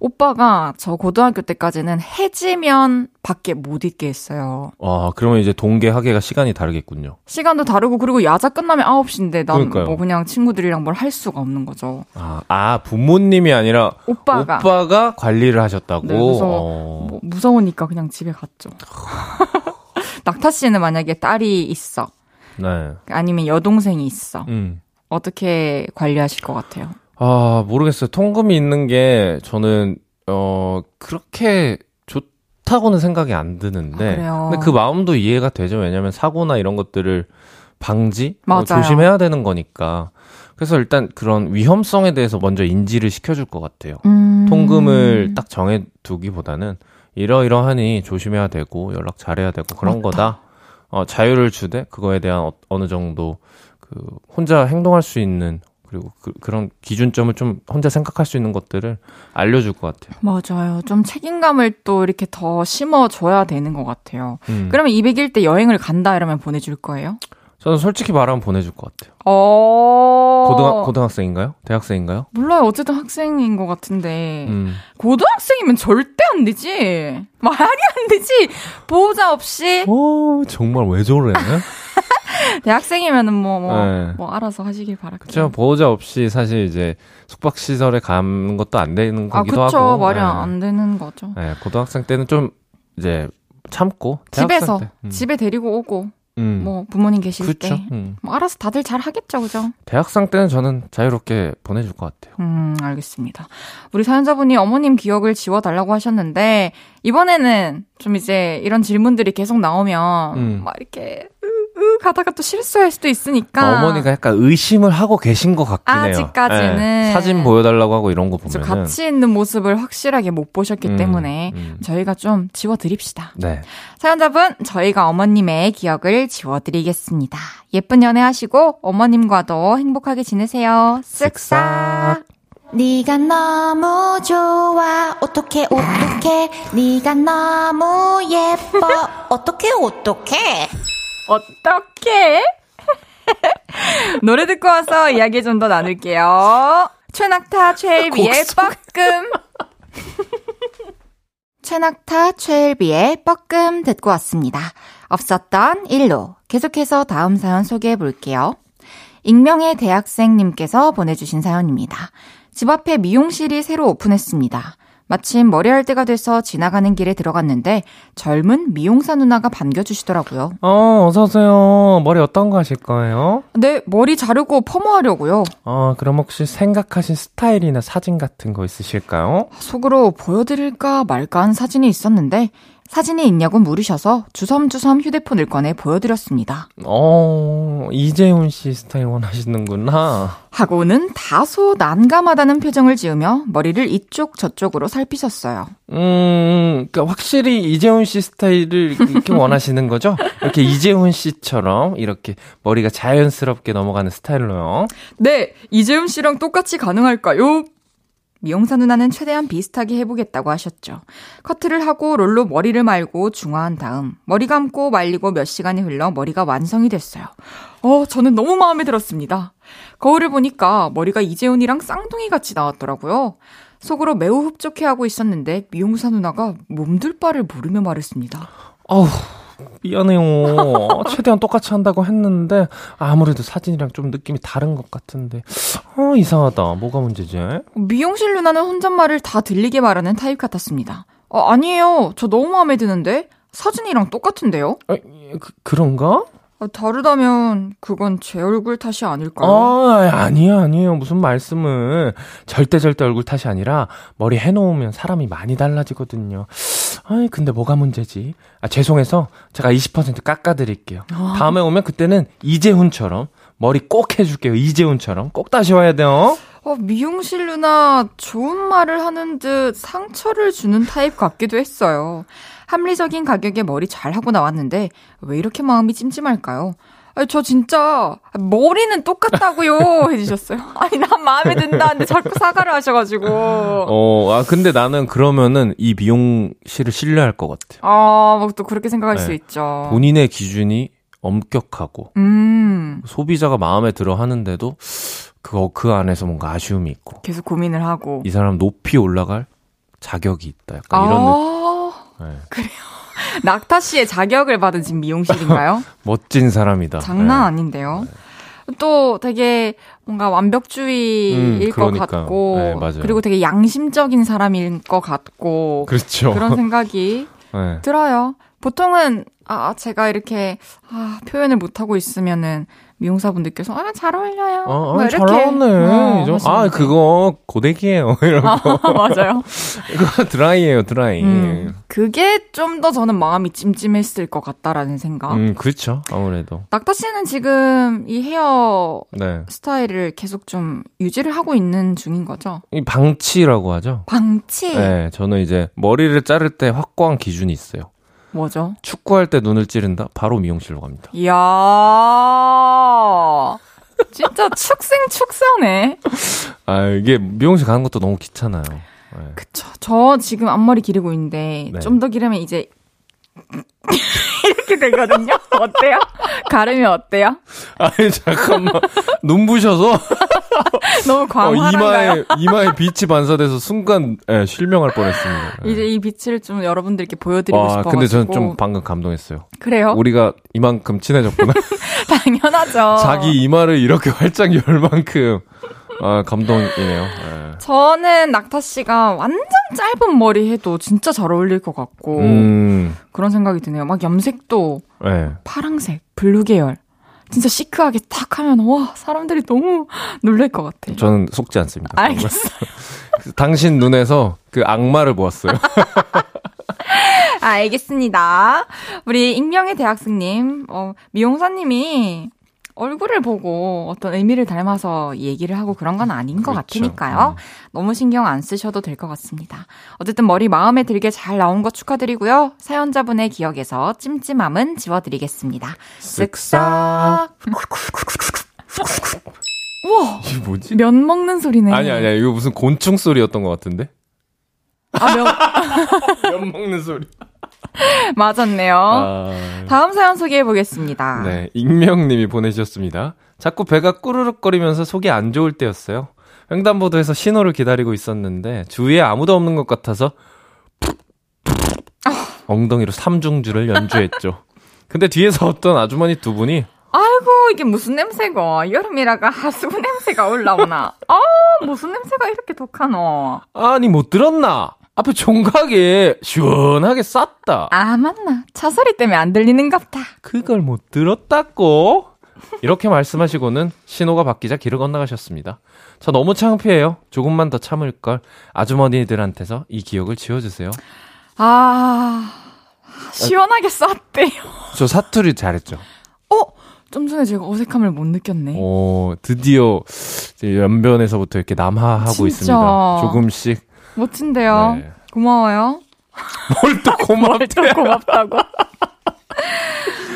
S1: 오 빠가 저 고등학교 때까지는 해지면 밖에 못 있게 했어요.
S3: 아, 그러면 이제 동계 하계가 시간이 다르겠군요.
S1: 시간도 다르고 그리고 야자 끝나면 9시인데 난. 뭐 그냥 친구들이랑 뭘 할 수가 없는 거죠.
S3: 아, 아 부모님이 아니라
S1: 오빠가
S3: 오빠가 관리를 하셨다고.
S1: 네, 그래서
S3: 어.
S1: 뭐 무서우니까 그냥 집에 갔죠. [LAUGHS] 낙타 씨는 만약에 딸이 있어.
S3: 네.
S1: 아니면 여동생이 있어.
S3: 음.
S1: 어떻게 관리하실 것 같아요?
S3: 아, 모르겠어요. 통금이 있는 게 저는 어 그렇게 좋다고는 생각이 안 드는데.
S1: 아, 그래요?
S3: 근데 그 마음도 이해가 되죠. 왜냐면 사고나 이런 것들을 방지 뭐
S1: 맞아요.
S3: 조심해야 되는 거니까. 그래서 일단 그런 위험성에 대해서 먼저 인지를 시켜줄 것 같아요.
S1: 음...
S3: 통금을 딱 정해두기보다는 이러이러하니 조심해야 되고 연락 잘해야 되고 그런
S1: 맞다.
S3: 거다. 어, 자유를 주되 그거에 대한 어, 어느 정도 그 혼자 행동할 수 있는 그리고 그, 그런 기준점을 좀 혼자 생각할 수 있는 것들을 알려줄 것 같아요.
S1: 맞아요. 좀 책임감을 또 이렇게 더 심어줘야 되는 것 같아요.
S3: 음.
S1: 그러면 200일 때 여행을 간다 이러면 보내줄 거예요?
S3: 저는 솔직히 말하면 보내줄 것 같아요.
S1: 어.
S3: 고등 고등학생인가요? 대학생인가요?
S1: 몰라요. 어쨌든 학생인 것 같은데.
S3: 음.
S1: 고등학생이면 절대 안 되지. 말이 안 되지. 보호자 없이.
S3: 오 정말 왜 저래? [LAUGHS] [LAUGHS]
S1: 대학생이면은 뭐, 뭐,
S3: 네.
S1: 뭐, 알아서 하시길 바랄게요.
S3: 그렇죠. 보호자 없이 사실 이제 숙박 시설에 가는 것도 안 되는
S1: 아,
S3: 거기도
S1: 그쵸.
S3: 하고.
S1: 말이
S3: 네.
S1: 안 되는 거죠.
S3: 네, 고등학생 때는 좀 이제 참고
S1: 집에서,
S3: 음.
S1: 집에 데리고 오고.
S3: 음.
S1: 뭐 부모님 계실
S3: 그쵸.
S1: 때.
S3: 음.
S1: 뭐 알아서 다들 잘 하겠죠, 그죠?
S3: 대학생 때는 저는 자유롭게 보내줄 것 같아요.
S1: 음, 알겠습니다. 우리 사연자분이 어머님 기억을 지워달라고 하셨는데, 이번에는 좀 이제 이런 질문들이 계속 나오면,
S3: 음.
S1: 막 이렇게, 가다가 또 실수할 수도 있으니까.
S3: 어머니가 약간 의심을 하고 계신 것 같긴 해요.
S1: 아직까지는.
S3: 예, 사진 보여달라고 하고 이런
S1: 거좀
S3: 보면은.
S1: 가치 있는 모습을 확실하게 못 보셨기
S3: 음,
S1: 때문에,
S3: 음.
S1: 저희가 좀 지워드립시다.
S3: 네.
S1: 사연자분, 저희가 어머님의 기억을 지워드리겠습니다. 예쁜 연애하시고, 어머님과도 행복하게 지내세요. 쓱싹.
S4: 네가 너무 좋아 어떡해 어떡해 네가 너무 예뻐 어떡해 어떡해
S1: 어떻게? [LAUGHS] 노래 듣고 와서 이야기 좀 더 나눌게요. 최낙타, 최일비의 뻐끔. [LAUGHS] 최낙타, 최일비의 뻐끔 듣고 왔습니다. 없었던 일로 계속해서 다음 사연 소개해 볼게요. 익명의 대학생님께서 보내주신 사연입니다. 집 앞에 미용실이 새로 오픈했습니다. 마침 머리할 때가 돼서 지나가는 길에 들어갔는데 젊은 미용사 누나가 반겨주시더라고요.
S3: 어, 어서오세요. 머리 어떤 거 하실 거예요?
S1: 네, 머리 자르고 퍼머하려고요.
S3: 어, 그럼 혹시 생각하신 스타일이나 사진 같은 거 있으실까요?
S1: 속으로 보여드릴까 말까 한 사진이 있었는데 사진이 있냐고 물으셔서 주섬주섬 휴대폰을 꺼내 보여드렸습니다.
S3: 어, 이재훈 씨 스타일 원하시는구나.
S1: 하고는 다소 난감하다는 표정을 지으며 머리를 이쪽 저쪽으로 살피셨어요.
S3: 음, 그니까 확실히 이재훈 씨 스타일을 이렇게 [LAUGHS] 원하시는 거죠? 이렇게 이재훈 씨처럼 이렇게 머리가 자연스럽게 넘어가는 스타일로요.
S1: 네, 이재훈 씨랑 똑같이 가능할까요? 미용사 누나는 최대한 비슷하게 해보겠다고 하셨죠. 커트를 하고 롤로 머리를 말고 중화한 다음 머리 감고 말리고 몇 시간이 흘러 머리가 완성이 됐어요. 어, 저는 너무 마음에 들었습니다. 거울을 보니까 머리가 이재훈이랑 쌍둥이 같이 나왔더라고요. 속으로 매우 흡족해하고 있었는데 미용사 누나가 몸둘 바를 모르며 말했습니다.
S3: 어우, 미안해요. [LAUGHS] 최대한 똑같이 한다고 했는데, 아무래도 사진이랑 좀 느낌이 다른 것 같은데, 어, 이상하다. 뭐가 문제지?
S1: 미용실 누나는 혼잣말을 다 들리게 말하는 타입 같았습니다. 어, 아니에요. 저 너무 마음에 드는데? 사진이랑 똑같은데요?
S3: 아, 그, 그런가?
S1: 아, 다르다면 그건 제 얼굴 탓이 아닐까요?
S3: 아, 아니에요, 아니에요. 무슨 말씀을. 절대 절대 얼굴 탓이 아니라, 머리 해놓으면 사람이 많이 달라지거든요. 아이, 근데 뭐가 문제지? 아, 죄송해서 제가 20% 깎아드릴게요. 다음에 오면 그때는 이재훈처럼, 머리 꼭 해줄게요. 이재훈처럼. 꼭 다시 와야 돼요.
S1: 어, 미용실 누나 좋은 말을 하는 듯 상처를 주는 타입 같기도 했어요. 합리적인 가격에 머리 잘 하고 나왔는데 왜 이렇게 마음이 찜찜할까요? 아니, 저 진짜 머리는 똑같다고요 [LAUGHS] 해주셨어요. 아니 난 마음에 든다는데 자꾸 사과를 하셔가지고
S3: 어, 아, 근데 나는 그러면은 이 미용실을 신뢰할 것 같아요.
S1: 아또 그렇게 생각할
S3: 네.
S1: 수 있죠.
S3: 본인의 기준이 엄격하고,
S1: 음
S3: 소비자가 마음에 들어 하는데도, 그거, 그 안에서 뭔가 아쉬움이 있고,
S1: 계속 고민을 하고
S3: 이 사람 높이 올라갈 자격이 있다. 약간 이런 네. [LAUGHS]
S1: 낙타 씨의 자격을 받은 지금 미용실인가요? [LAUGHS]
S3: 멋진 사람이다.
S1: 장난
S3: 네.
S1: 아닌데요. 또 되게 뭔가 완벽주의일
S3: 음,
S1: 것. 같고
S3: 네, 맞아요.
S1: 그리고 되게 양심적인 사람일 것 같고
S3: 그렇죠.
S1: 그런 [LAUGHS] 생각이
S3: 네.
S1: 들어요. 보통은 아 제가 이렇게 아 표현을 못 하고 있으면은 미용사분들께서 아 잘 어울려요.
S3: 어,
S1: 뭐
S3: 아, 잘
S1: 이렇게.
S3: 나왔네.
S1: 어,
S3: 좀- 아. 그거 고데기예요. [LAUGHS] 이러고. [LAUGHS]
S1: 맞아요.
S3: 이거 드라이예요, 드라이.
S1: 음,
S3: 음,
S1: 그게 좀 더 저는 마음이 찜찜했을 것 같다라는 생각.
S3: 그렇죠. 아무래도.
S1: 낙타 씨는 지금 이 헤어
S3: 네.
S1: 스타일을 계속 좀 유지를 하고 있는 중인 거죠?
S3: 이 방치라고 하죠.
S1: 방치
S3: 네, 저는 이제 머리를 자를 때 확고한 기준이 있어요.
S1: 뭐죠?
S3: 축구할 때 눈을 찌른다? 바로 미용실로 갑니다.
S1: 이야 진짜 축생 축사네.
S3: 아, 이게 미용실 가는 것도 너무 귀찮아요. 네.
S1: 그쵸. 저 지금 앞머리 기르고 있는데
S3: 네.
S1: 좀더 기르면 이제 [LAUGHS] 이렇게 되거든요. 어때요? 가르면 어때요?
S3: 아니, 잠깐만. 눈부셔서 [LAUGHS]
S1: 너무
S3: 어,
S1: 광활한가요?
S3: 이마에, 이마에 빛이 반사돼서 순간 예, 실명할 뻔했습니다. 예.
S1: 이제 이 빛을 좀 여러분들께 보여드리고
S3: 와,
S1: 싶어가지고.
S3: 근데 저는 좀 방금 감동했어요.
S1: 그래요?
S3: 우리가 이만큼 친해졌구나. [LAUGHS]
S1: 당연하죠.
S3: 자기 이마를 이렇게 활짝 열 만큼 아, 감동이네요. 예.
S1: 저는 낙타 씨가 완전 짧은 머리 해도 진짜 잘 어울릴 것 같고
S3: 음,
S1: 그런 생각이 드네요. 막 염색도
S3: 네.
S1: 파랑색, blue 계열. 진짜 시크하게 탁 하면 와 사람들이 너무 [LAUGHS] 놀랄 것 같아.
S3: 저는 속지 않습니다.
S1: 알겠어. [LAUGHS]
S3: 당신 눈에서 그 악마를 보았어요. [LAUGHS]
S1: 아, 알겠습니다. 우리 익명의 대학생님, 어, 미용사님이 얼굴을 보고 어떤 의미를 담아서 얘기를 하고 그런 건 아닌 것
S3: 그렇죠.
S1: 같으니까요. 너무 신경 안 쓰셔도 될 것 같습니다. 어쨌든 머리 마음에 들게 잘 나온 거 축하드리고요. 사연자분의 기억에서 찜찜함은 지워드리겠습니다. 쓱싹. [LAUGHS] 우와,
S3: 이게 뭐지?
S1: 면 먹는 소리네.
S3: 아니 아니야 이거 무슨 곤충 소리였던 것 같은데?
S1: 아, 면, [LAUGHS]
S3: 면 먹는 소리. [LAUGHS]
S1: 맞았네요.
S3: 아,
S1: 다음 사연 소개해 보겠습니다.
S3: 네 익명님이 보내주셨습니다. 자꾸 배가 꾸르륵거리면서 속이 안 좋을 때였어요. 횡단보도에서 신호를 기다리고 있었는데 주위에 아무도 없는 것 같아서 엉덩이로 삼중주를 연주했죠. 근데 뒤에서 어떤 아주머니 두 분이
S1: 아이고 이게 무슨 냄새고 여름이라가 하수 냄새가 올라오나 아 무슨 냄새가 이렇게 독하노
S3: 아니 못 들었나? 앞에 종각에 시원하게 쌌다.
S1: 아 맞나 차 소리 때문에 안 들리는갑다
S3: 그걸 못 들었다고? 이렇게 말씀하시고는 신호가 바뀌자 길을 건너가셨습니다. 저 너무 창피해요. 조금만 더 참을 걸. 아주머니들한테서 이 기억을 지워주세요.
S1: 아 시원하게 쌌대요
S3: 저 사투리 잘했죠.
S1: 어? 좀 전에 제가 어색함을 못 느꼈네
S3: 오, 드디어 연변에서부터 이렇게 남하하고
S1: 진짜.
S3: 있습니다. 조금씩.
S1: 멋진데요
S3: 네.
S1: 고마워요
S3: 뭘 또 [LAUGHS] 고맙대.
S1: 또 고맙다고 [LAUGHS]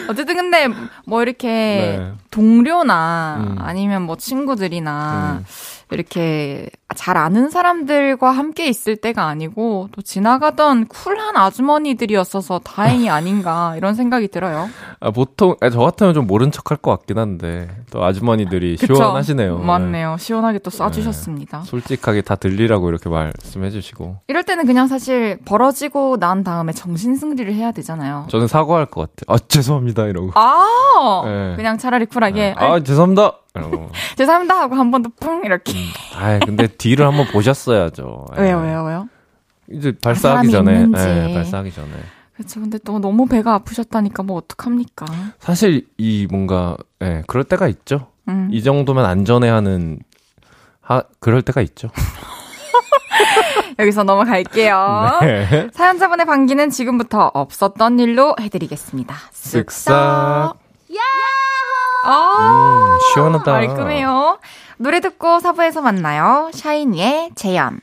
S1: 어쨌든 근데 뭐 이렇게
S3: 네.
S1: 동료나
S3: 음.
S1: 아니면 뭐 친구들이나
S3: 음.
S1: 이렇게 잘 아는 사람들과 함께 있을 때가 아니고 또 지나가던 쿨한 아주머니들이었어서 다행이 아닌가 [LAUGHS] 이런 생각이 들어요.
S3: 아, 보통, 아, 저 같으면 좀 모른 척할 것 같긴 한데, 또 아주머니들이
S1: 그쵸?
S3: 시원하시네요.
S1: 맞네요. 시원하게 또 쏴주셨습니다.
S3: 네. 솔직하게 다 들리라고 이렇게 말씀해 주시고.
S1: 이럴 때는 그냥 사실 벌어지고 난 다음에 정신승리를 해야 되잖아요.
S3: 저는 사과할 것 같아요. 아, 죄송합니다. 이러고.
S1: 아,
S3: 네.
S1: 그냥 차라리 쿨하게
S3: 아, 죄송합니다. 이러고. [LAUGHS]
S1: 죄송합니다 하고 한 번 더 뿡 이렇게.
S3: 아 근데 뒤를 한번 보셨어야죠. [LAUGHS] 예.
S1: 왜요, 왜요, 왜요?
S3: 이제 발사하기 전에. 예, 발사하기 전에.
S1: 그렇죠. 근데 또 너무 배가 아프셨다니까 뭐 어떡합니까?
S3: 사실 이 뭔가, 예, 그럴 때가 있죠.
S1: 음.
S3: 이 정도면 안전해 하는, 하, 그럴 때가 있죠. [LAUGHS]
S1: 여기서 넘어갈게요.
S3: 네.
S1: 사연자분의 방귀는 지금부터 없었던 일로 해드리겠습니다.
S3: 쓱싹.
S1: 아,
S3: 음, 시원하다.
S1: 말끔해요. 노래 듣고 사부에서 만나요. 샤이니의 재현.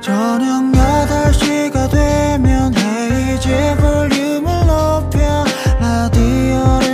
S5: 저녁 8시가 되면 헤이즈 볼륨을 높여 라디오를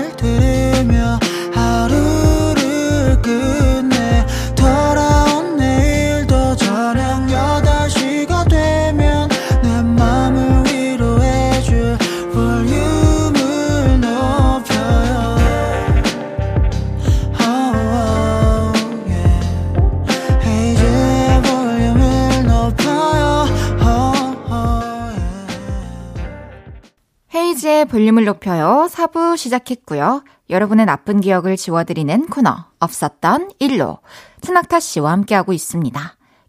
S5: 헤이즈의 볼륨을 높여요.
S1: 4부 시작했고요. 여러분의 나쁜 기억을 지워드리는 코너, 없었던 일로. 트낙타 씨와 함께하고 있습니다.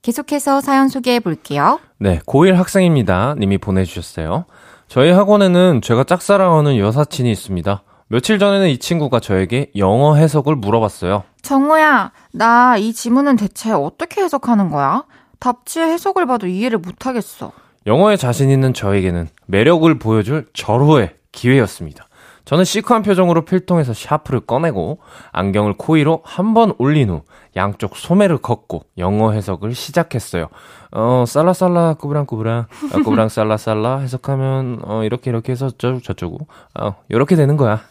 S1: 계속해서 사연 소개해 볼게요.
S3: 네, 고1 학생입니다. 님이 보내주셨어요. 저희 학원에는 제가 짝사랑하는 여사친이 있습니다. 며칠 전에는 이 친구가 저에게 영어 해석을 물어봤어요.
S1: 정우야, 나 이 지문은 대체 어떻게 해석하는 거야? 답지의 해석을 봐도 이해를 못하겠어.
S3: 영어에 자신 있는 저에게는 매력을 보여줄 절호의 기회였습니다. 저는 시크한 표정으로 필통에서 샤프를 꺼내고 안경을 코 위로 한 번 올린 후 양쪽 소매를 걷고 영어 해석을 시작했어요. 어, 살라살라 꾸브랑 꾸브랑 어, 꾸브랑 살라살라 해석하면 어, 이렇게 이렇게 해서 저 저쩌고 어, 이렇게 되는 거야.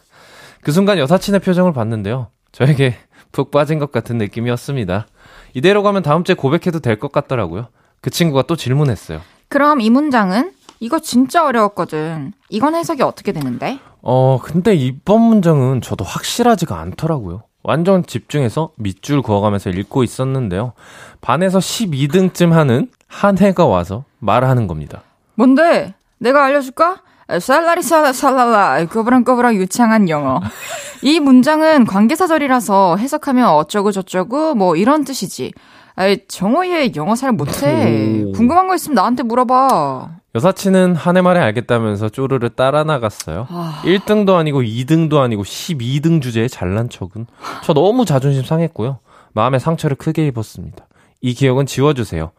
S3: 그 순간 여사친의 표정을 봤는데요. 저에게 푹 빠진 것 같은 느낌이었습니다. 이대로 가면 다음 주에 고백해도 될 것 같더라고요. 그 친구가 또 질문했어요.
S1: 그럼 이 문장은? 이거 진짜 어려웠거든. 이건 해석이 어떻게 되는데?
S3: 어, 근데 이번 문장은 저도 확실하지가 않더라고요. 완전 집중해서 밑줄 그어가면서 읽고 있었는데요. 반에서 12등쯤 하는 한 해가 와서 말하는 겁니다.
S1: 뭔데? 내가 알려줄까? 살라리 살라 살랄라 꼬부랑꼬부랑 유창한 영어. [LAUGHS] 이 문장은 관계사절이라서 해석하면 어쩌고 저쩌고 뭐 이런 뜻이지. 아이, 정호얘 영어 잘 못해.
S3: 오.
S1: 궁금한 거 있으면 나한테 물어봐.
S3: 여사친은 한 해 만에 알겠다면서 쪼르르 따라 나갔어요.
S1: 아.
S3: 1등도 아니고 2등도 아니고 12등 주제에 잘난 척은 저 너무 자존심 상했고요. 마음의 상처를 크게 입었습니다. 이 기억은 지워주세요.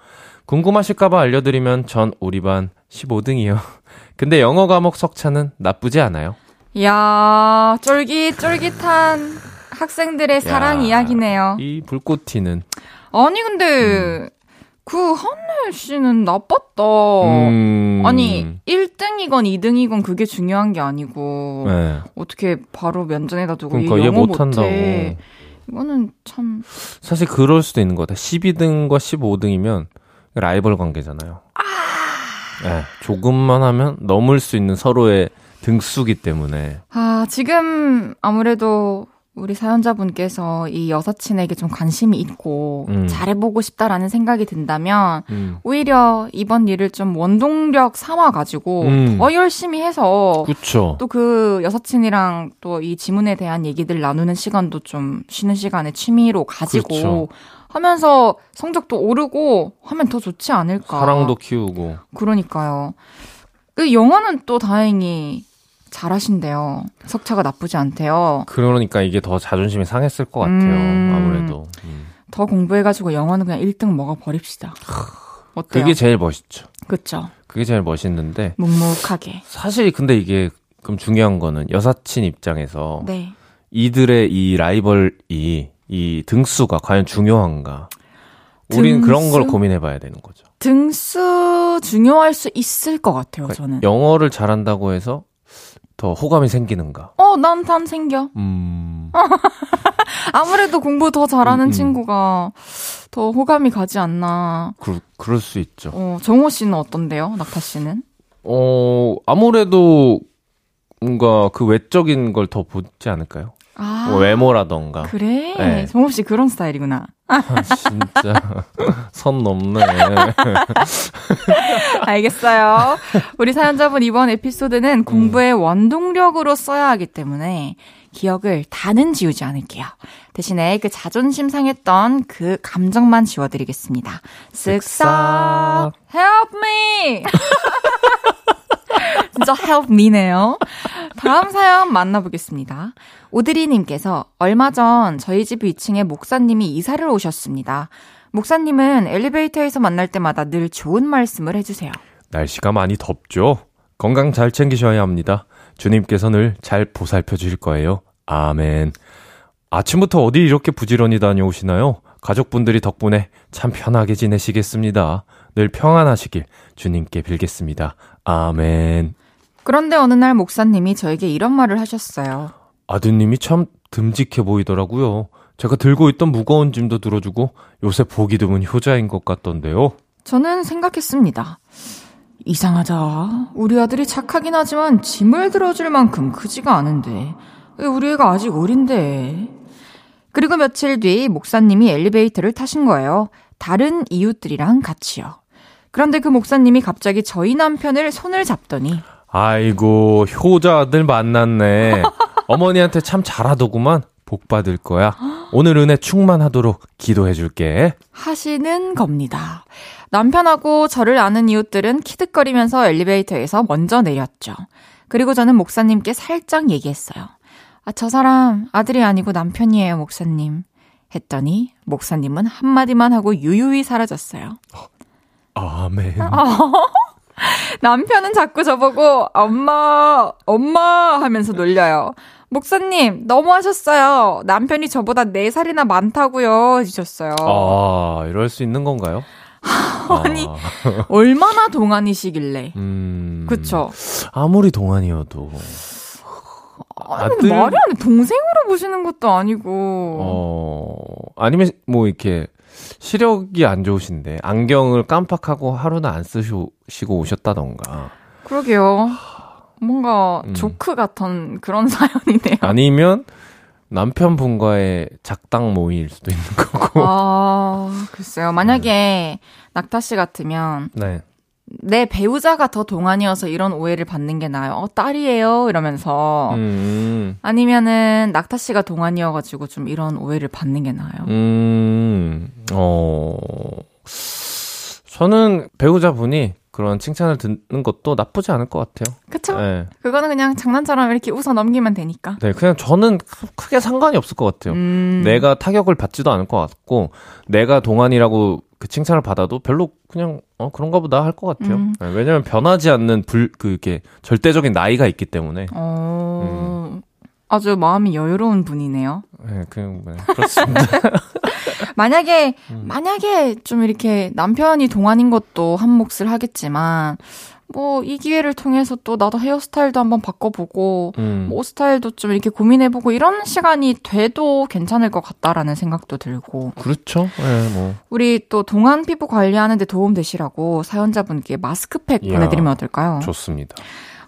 S3: 궁금하실까봐 알려드리면 전 우리 반 15등이요. [LAUGHS] 근데 영어 과목 석차는 나쁘지 않아요.
S1: 야 쫄깃쫄깃한 학생들의 사랑
S3: 야,
S1: 이야기네요.
S3: 이 불꽃 튀는.
S1: 아니, 근데, 그, 한혜 씨는 나빴다.
S3: 음.
S1: 어. 아니, 1등이건 2등이건 그게 중요한 게 아니고,
S3: 네.
S1: 어떻게 바로 면전에다 두고
S3: 그러니까 이얘
S1: 영어
S3: 못한다고.
S1: 못해. 이거는 참,
S3: 사실 그럴 수도 있는 것 같아요. 12등과 15등이면 라이벌 관계잖아요. 네, 조금만 하면 넘을 수 있는 서로의 등수기 때문에.
S1: 아, 지금 아무래도 우리 사연자분께서 이 여사친에게 좀 관심이 있고,
S3: 음.
S1: 잘해보고 싶다라는 생각이 든다면,
S3: 음.
S1: 오히려 이번 일을 좀 원동력 삼아가지고,
S3: 음.
S1: 더 열심히 해서,
S3: 그쵸.
S1: 또그 여사친이랑 또 이 지문에 대한 얘기들 나누는 시간도 좀 쉬는 시간에 취미로 가지고
S3: 그렇죠.
S1: 하면서 성적도 오르고 하면 더 좋지 않을까.
S3: 사랑도 키우고.
S1: 그러니까요. 그 영어는 또 다행히 잘하신대요. 석차가 나쁘지 않대요.
S3: 그러니까 이게 더 자존심이 상했을 것 같아요.
S1: 음.
S3: 아무래도. 음.
S1: 더 공부해가지고 영어는 그냥 1등 먹어 버립시다. 어때요?
S3: 그게 제일 멋있죠.
S1: 그쵸.
S3: 그게 제일 멋있는데.
S1: 묵묵하게.
S3: 사실 근데 이게 그럼 중요한 거는 여사친 입장에서
S1: 네.
S3: 이들의 이 라이벌이 이 등수가 과연 중요한가? 우린
S1: 등수?
S3: 그런 걸 고민해 봐야 되는 거죠.
S1: 등수 중요할 수 있을 것 같아요,
S3: 그러니까
S1: 저는.
S3: 영어를 잘한다고 해서 더 호감이 생기는가?
S1: 어, 난 단 생겨.
S3: 음. [LAUGHS]
S1: 아무래도 공부 더 잘하는
S3: 음, 음.
S1: 친구가 더 호감이 가지 않나.
S3: 그, 그럴 수 있죠.
S1: 어, 정호 씨는 어떤데요? 낙타 씨는?
S3: 어, 아무래도 뭔가 그 외적인 걸 더 보지 않을까요?
S1: 아.
S3: 뭐 외모라던가.
S1: 그래?
S3: 네.
S1: 정호 씨 그런 스타일이구나.
S3: 아, 진짜. [LAUGHS] 선 넘네. [LAUGHS]
S1: 알겠어요. 우리 사연자분 이번 에피소드는 공부의 원동력으로 써야 하기 때문에 기억을 다는 지우지 않을게요. 대신에 그 자존심 상했던 그 감정만 지워드리겠습니다. 쓱싹 help me. [LAUGHS] 진짜 help me네요. 다음 사연 만나보겠습니다. 오드리님께서 얼마 전 저희 집 위층에 목사님이 이사를 오셨습니다. 목사님은 엘리베이터에서 만날 때마다 늘 좋은 말씀을 해주세요.
S3: 날씨가 많이 덥죠? 건강 잘 챙기셔야 합니다. 주님께서 늘 잘 보살펴 주실 거예요. 아멘. 아침부터 어디 이렇게 부지런히 다녀오시나요? 가족분들이 덕분에 참 편하게 지내시겠습니다. 늘 평안하시길 주님께 빌겠습니다. 아멘.
S1: 그런데 어느 날 목사님이 저에게 이런 말을 하셨어요.
S3: 아드님이 참 듬직해 보이더라고요. 제가 들고 있던 무거운 짐도 들어주고 요새 보기 드문 효자인 것 같던데요.
S1: 저는 생각했습니다. 이상하다. 우리 아들이 착하긴 하지만 짐을 들어줄 만큼 크지가 않은데. 왜 우리 애가 아직 어린데. 그리고 며칠 뒤 목사님이 엘리베이터를 타신 거예요. 다른 이웃들이랑 같이요. 그런데 그 목사님이 갑자기 저희 남편을 손을 잡더니
S3: 아이고, 효자 아들 만났네. [LAUGHS] 어머니한테 참 잘하더구만. 복 받을 거야. 오늘 은혜 충만하도록 기도해 줄게.
S1: 하시는 겁니다. 남편하고 저를 아는 이웃들은 키득거리면서 엘리베이터에서 먼저 내렸죠. 그리고 저는 목사님께 살짝 얘기했어요. 아, 저 사람 아들이 아니고 남편이에요, 목사님. 했더니 목사님은 한마디만 하고 유유히 사라졌어요.
S3: 아멘. [LAUGHS]
S1: 남편은 자꾸 저보고 엄마, 엄마 하면서 놀려요. 목사님, 너무하셨어요. 남편이 저보다 4살이나 많다고요. 해주셨어요.
S3: 아, 이럴 수 있는 건가요? [LAUGHS]
S1: 아니,
S3: 아,
S1: 얼마나 동안이시길래.
S3: 음.
S1: 그쵸?
S3: 아무리 동안이어도.
S1: 아니,
S3: 아들-
S1: 말이 안 돼. 동생으로 보시는 것도 아니고.
S3: 어, 아니면 뭐 이렇게 시력이 안 좋으신데 안경을 깜빡하고 하루는 안 쓰시고 오셨다던가.
S1: 그러게요. 뭔가
S3: 음.
S1: 조크 같은 그런 [LAUGHS] 사연이네요.
S3: 아니면 남편분과의 작당 모임일 수도 있는 거고.
S1: 아, 글쎄요. 만약에 낙타 씨 같으면
S3: 네.
S1: 내 배우자가 더 동안이어서 이런 오해를 받는 게 나아요. 어, 딸이에요. 이러면서.
S3: 음,
S1: 아니면은 낙타 씨가 동안이어가지고 좀 이런 오해를 받는 게 나아요.
S3: 음, 어, 저는 배우자분이 그런 칭찬을 듣는 것도 나쁘지 않을 것 같아요.
S1: 그쵸?
S3: 네.
S1: 그거는 그냥 장난처럼 이렇게 웃어 넘기면 되니까.
S3: 네, 그냥 저는 크- 크게 상관이 없을 것 같아요.
S1: 음.
S3: 내가 타격을 받지도 않을 것 같고, 내가 동안이라고 그 칭찬을 받아도 별로 그냥, 어, 그런가 보다 할 것 같아요.
S1: 음.
S3: 네, 왜냐면 변하지 않는 불, 그게 절대적인 나이가 있기 때문에.
S1: 어, 아주 마음이 여유로운 분이네요.
S3: 네, 그냥, 네, 그렇습니다. [LAUGHS] [LAUGHS]
S1: 만약에,
S3: 음.
S1: 만약에 좀 이렇게 남편이 동안인 것도 한 몫을 하겠지만, 뭐, 이 기회를 통해서 또 나도 헤어스타일도 한번 바꿔보고,
S3: 음.
S1: 뭐, 옷 스타일도 좀 이렇게 고민해보고, 이런 시간이 돼도 괜찮을 것 같다라는 생각도 들고,
S3: 그렇죠. 네, 뭐.
S1: 우리 또 동안 피부 관리하는데 도움 되시라고 사연자분께 마스크팩
S3: 이야,
S1: 보내드리면 어떨까요?
S3: 좋습니다.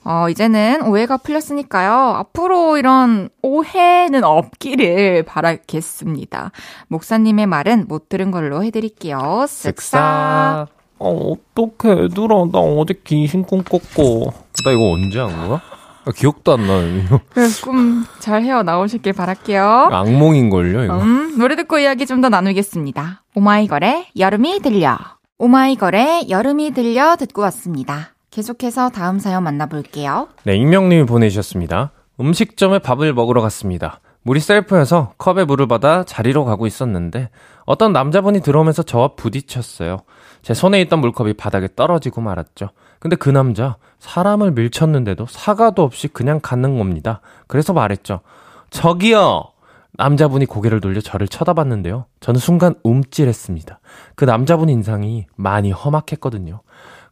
S1: 어, 이제는 오해가 풀렸으니까요. 앞으로 이런 오해는 없기를 바라겠습니다. 목사님의 말은 못 들은 걸로 해드릴게요. 쓱싹.
S3: 어, 어떡해, 얘들아. 나 어제 귀신 꿈 꿨고. 나 이거 언제 한 거야? 아, 기억도 안 나요.
S1: 꿈잘 헤어 나오시길 바랄게요.
S3: 악몽인걸요, 이거.
S1: 음, 노래 듣고 이야기 좀 더 나누겠습니다. 오마이걸의 여름이 들려. 오마이걸의 여름이 들려 듣고 왔습니다. 계속해서 다음 사연 만나볼게요.
S3: 네, 익명님이 보내주셨습니다. 음식점에 밥을 먹으러 갔습니다. 물이 셀프여서 컵에 물을 받아 자리로 가고 있었는데 어떤 남자분이 들어오면서 저와 부딪혔어요. 제 손에 있던 물컵이 바닥에 떨어지고 말았죠. 근데 그 남자 사람을 밀쳤는데도 사과도 없이 그냥 가는 겁니다. 그래서 말했죠. 저기요! 남자분이 고개를 돌려 저를 쳐다봤는데요. 저는 순간 움찔했습니다. 그 남자분 인상이 많이 험악했거든요.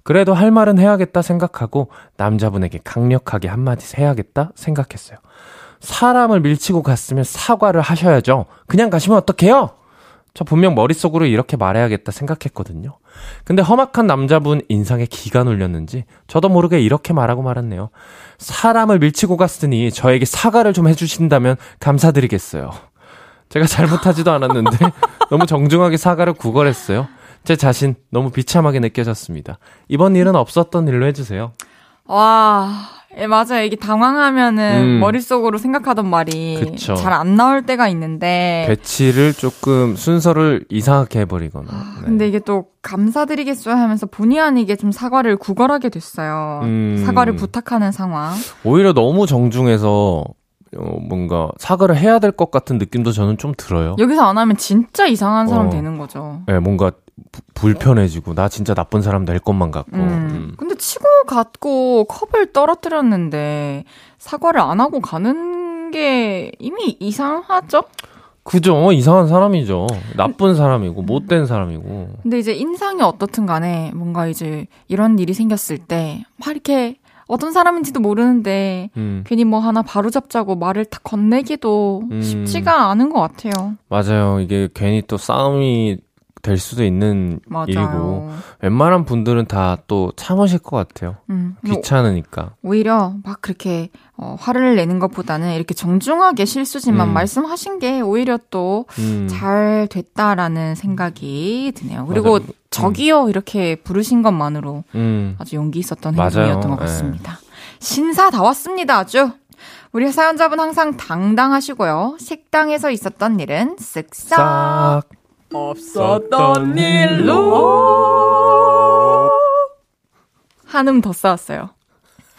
S3: 그래도 할 말은 해야겠다 생각하고 남자분에게 강력하게 한마디 해야겠다 생각했어요. 사람을 밀치고 갔으면 사과를 하셔야죠. 그냥 가시면 어떡해요? 저 분명 머릿속으로 이렇게 말해야겠다 생각했거든요. 근데 험악한 남자분 인상에 기가 눌렸는지 저도 모르게 이렇게 말하고 말았네요. 사람을 밀치고 갔으니 저에게 사과를 좀 해주신다면 감사드리겠어요. 제가 잘못하지도 않았는데 [LAUGHS] 너무 정중하게 사과를 구걸했어요. 제 자신 너무 비참하게 느껴졌습니다. 이번 일은 없었던 일로 해주세요.
S1: 와, 예, 맞아요. 이게 당황하면은
S3: 음.
S1: 머릿속으로 생각하던 말이. 잘 안 나올 때가 있는데.
S3: 배치를 조금 순서를 이상하게 해버리거나. 네.
S1: 아, 근데 이게 또 감사드리겠어요 하면서 본의 아니게 좀 사과를 구걸하게 됐어요.
S3: 음.
S1: 사과를 부탁하는 상황.
S3: 오히려 너무 정중해서 어, 뭔가 사과를 해야 될 것 같은 느낌도 저는 좀 들어요.
S1: 여기서 안 하면 진짜 이상한 사람
S3: 어.
S1: 되는 거죠.
S3: 네, 뭔가 부- 불편해지고 나 진짜 나쁜 사람 될 것만 같고.
S1: 음.
S3: 음.
S1: 근데 치고 갔고 컵을 떨어뜨렸는데 사과를 안 하고 가는 게 이미 이상하죠?
S3: 그죠? 이상한 사람이죠. 나쁜 사람이고 못된 사람이고.
S1: 근데 이제 인상이 어떻든 간에 뭔가 이제 이런 일이 생겼을 때 막 이렇게 어떤 사람인지도 모르는데
S3: 음.
S1: 괜히 뭐 하나 바로잡자고 말을 탁 건네기도
S3: 음.
S1: 쉽지가 않은 것 같아요.
S3: 맞아요. 이게 괜히 또 싸움이 될 수도 있는
S1: 맞아요.
S3: 일이고 웬만한 분들은 다 또 참으실 것 같아요.
S1: 음.
S3: 귀찮으니까.
S1: 오히려 막 그렇게 어, 화를 내는 것보다는 이렇게 정중하게 실수지만
S3: 음.
S1: 말씀하신 게 오히려 또
S3: 음.
S1: 잘 됐다라는 생각이 드네요. 그리고
S3: 맞아요.
S1: 저기요 이렇게 부르신 것만으로
S3: 음.
S1: 아주 용기 있었던
S3: 맞아요.
S1: 행동이었던 것
S3: 예.
S1: 같습니다. 신사 다 왔습니다. 아주. 우리 사연자분 항상 당당하시고요. 식당에서 있었던 일은 쓱싹
S3: 싹.
S1: 없었던 일로 한음 더 쌓았어요.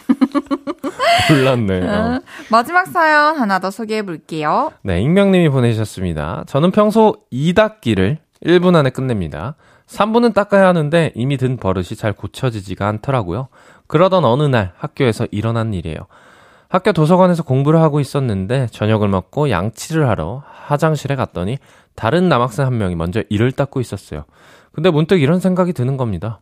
S1: [LAUGHS]
S3: 몰랐네. 어.
S1: 어, 마지막 사연 하나 더 소개해 볼게요.
S3: 네, 익명님이 보내주셨습니다. 저는 평소 2닦기를 1분 안에 끝냅니다. 3분은 닦아야 하는데 이미 든 버릇이 잘 고쳐지지가 않더라고요. 그러던 어느 날 학교에서 일어난 일이에요. 학교 도서관에서 공부를 하고 있었는데 저녁을 먹고 양치를 하러 화장실에 갔더니 다른 남학생 한 명이 먼저 이를 닦고 있었어요. 근데 문득 이런 생각이 드는 겁니다.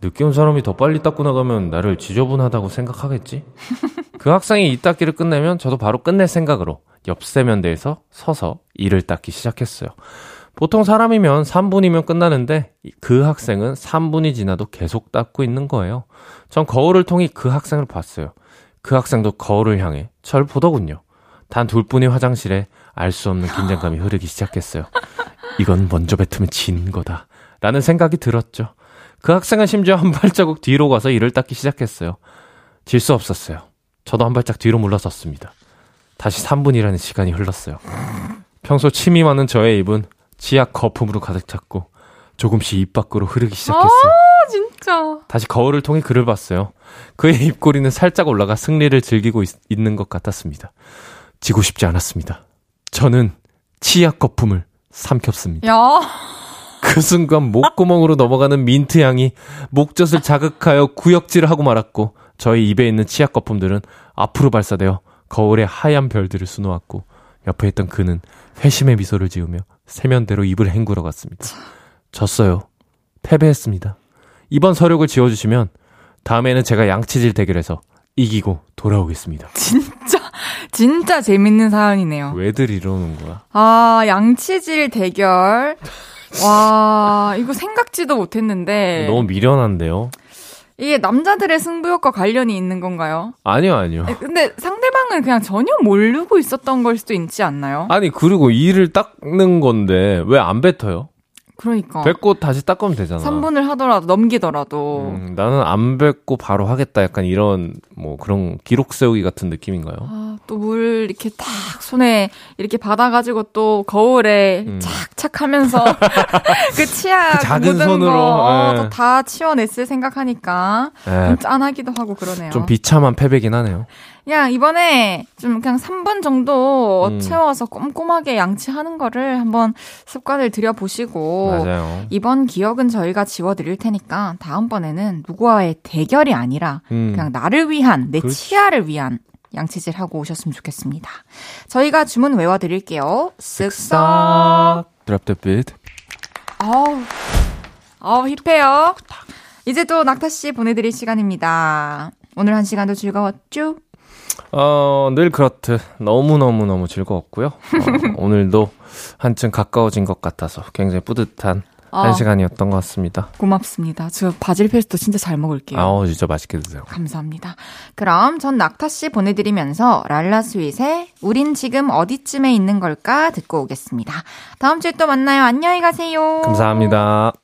S3: 늦게 온 사람이 더 빨리 닦고 나가면 나를 지저분하다고 생각하겠지? [LAUGHS] 그 학생이 이 닦기를 끝내면 저도 바로 끝낼 생각으로 옆 세면대에서 서서 이를 닦기 시작했어요. 보통 사람이면 3분이면 끝나는데 그 학생은 3분이 지나도 계속 닦고 있는 거예요. 전 거울을 통해 그 학생을 봤어요. 그 학생도 거울을 향해 절 보더군요. 단 둘뿐의 화장실에 알 수 없는 긴장감이 흐르기 시작했어요. 이건 먼저 뱉으면 진 거다. 라는 생각이 들었죠. 그 학생은 심지어 한 발자국 뒤로 가서 이를 닦기 시작했어요. 질 수 없었어요. 저도 한 발짝 뒤로 물러섰습니다. 다시 3분이라는 시간이 흘렀어요. 평소 침이 많은 저의 입은 치약 거품으로 가득 찼고 조금씩 입 밖으로 흐르기 시작했어요.
S1: 아, 진짜.
S3: 다시 거울을 통해 그를 봤어요. 그의 입꼬리는 살짝 올라가 승리를 즐기고 있, 있는 것 같았습니다. 지고 싶지 않았습니다. 저는 치약 거품을 삼켰습니다.
S1: 야,
S3: 그 순간 목구멍으로 넘어가는 민트 향이 목젖을 자극하여 구역질을 하고 말았고 저희 입에 있는 치약 거품들은 앞으로 발사되어 거울에 하얀 별들을 수놓았고 옆에 있던 그는 회심의 미소를 지으며 세면대로 입을 헹구러 갔습니다. 졌어요. 패배했습니다. 이번 서력을 지어주시면 다음에는 제가 양치질 대결에서 이기고 돌아오겠습니다.
S1: 진짜, 진짜 재밌는 사연이네요.
S3: 왜들 이러는 거야?
S1: 아, 양치질 대결. 와, 이거 생각지도 못했는데.
S3: 너무 미련한데요?
S1: 이게 남자들의 승부욕과 관련이 있는 건가요?
S3: 아니요, 아니요.
S1: 아니, 근데 상대방은 그냥 전혀 모르고 있었던 걸 수도 있지 않나요?
S3: 아니, 그리고 이를 닦는 건데 왜 안 뱉어요?
S1: 그러니까.
S3: 뱉고 다시 닦으면 되잖아.
S1: 3분을 하더라도, 넘기더라도.
S3: 음, 나는 안 뱉고 바로 하겠다. 약간 이런 뭐 그런 기록 세우기 같은 느낌인가요?
S1: 아, 또 물 이렇게 딱 손에 이렇게 받아가지고 또 거울에
S3: 음.
S1: 착착 하면서 [LAUGHS] [LAUGHS] 그 치약
S3: 그 작은
S1: 묻은
S3: 손으로,
S1: 거 어,
S3: 예.
S1: 치워냈을 생각하니까
S3: 에,
S1: 좀 짠하기도 하고 그러네요.
S3: 좀 비참한 패배긴 하네요.
S1: 그냥 이번에 좀 그냥 3분 정도
S3: 음.
S1: 채워서 꼼꼼하게 양치하는 거를 한번 습관을 들여보시고
S3: 맞아요.
S1: 이번 기억은 저희가 지워드릴 테니까 다음번에는 누구와의 대결이 아니라
S3: 음.
S1: 그냥 나를 위한 내
S3: 그렇지.
S1: 치아를 위한 양치질 하고 오셨으면 좋겠습니다. 저희가 주문 외워드릴게요. 쓱싹.
S3: Drop the beat.
S1: 아우, 아우 힙해요. 이제 또 낙타 씨 보내드릴 시간입니다. 오늘 한 시간도 즐거웠죠?
S3: 어, 늘 그렇듯 너무너무너무 즐거웠고요. 어, 오늘도 한층 가까워진 것 같아서 굉장히 뿌듯한
S1: 아.
S3: 한 시간이었던 것 같습니다.
S1: 고맙습니다. 저 바질 페스토 진짜 잘 먹을게요.
S3: 아우, 진짜 맛있게 드세요.
S1: 감사합니다. 그럼 전 낙타 씨 보내드리면서 랄라 스윗의 우린 지금 어디쯤에 있는 걸까 듣고 오겠습니다. 다음 주에 또 만나요. 안녕히 가세요.
S3: 감사합니다.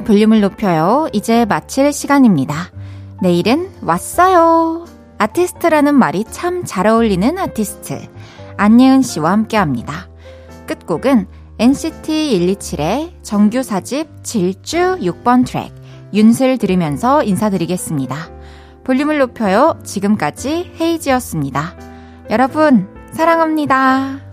S1: 볼륨을 높여요. 이제 마칠 시간입니다. 내일은 왔어요. 아티스트라는 말이 참 잘 어울리는 아티스트. 안예은 씨와 함께 합니다. 끝곡은 NCT 127의 정규 4집 질주 6번 트랙 윤슬 들으면서 인사드리겠습니다. 볼륨을 높여요. 지금까지 헤이즈였습니다. 여러분, 사랑합니다.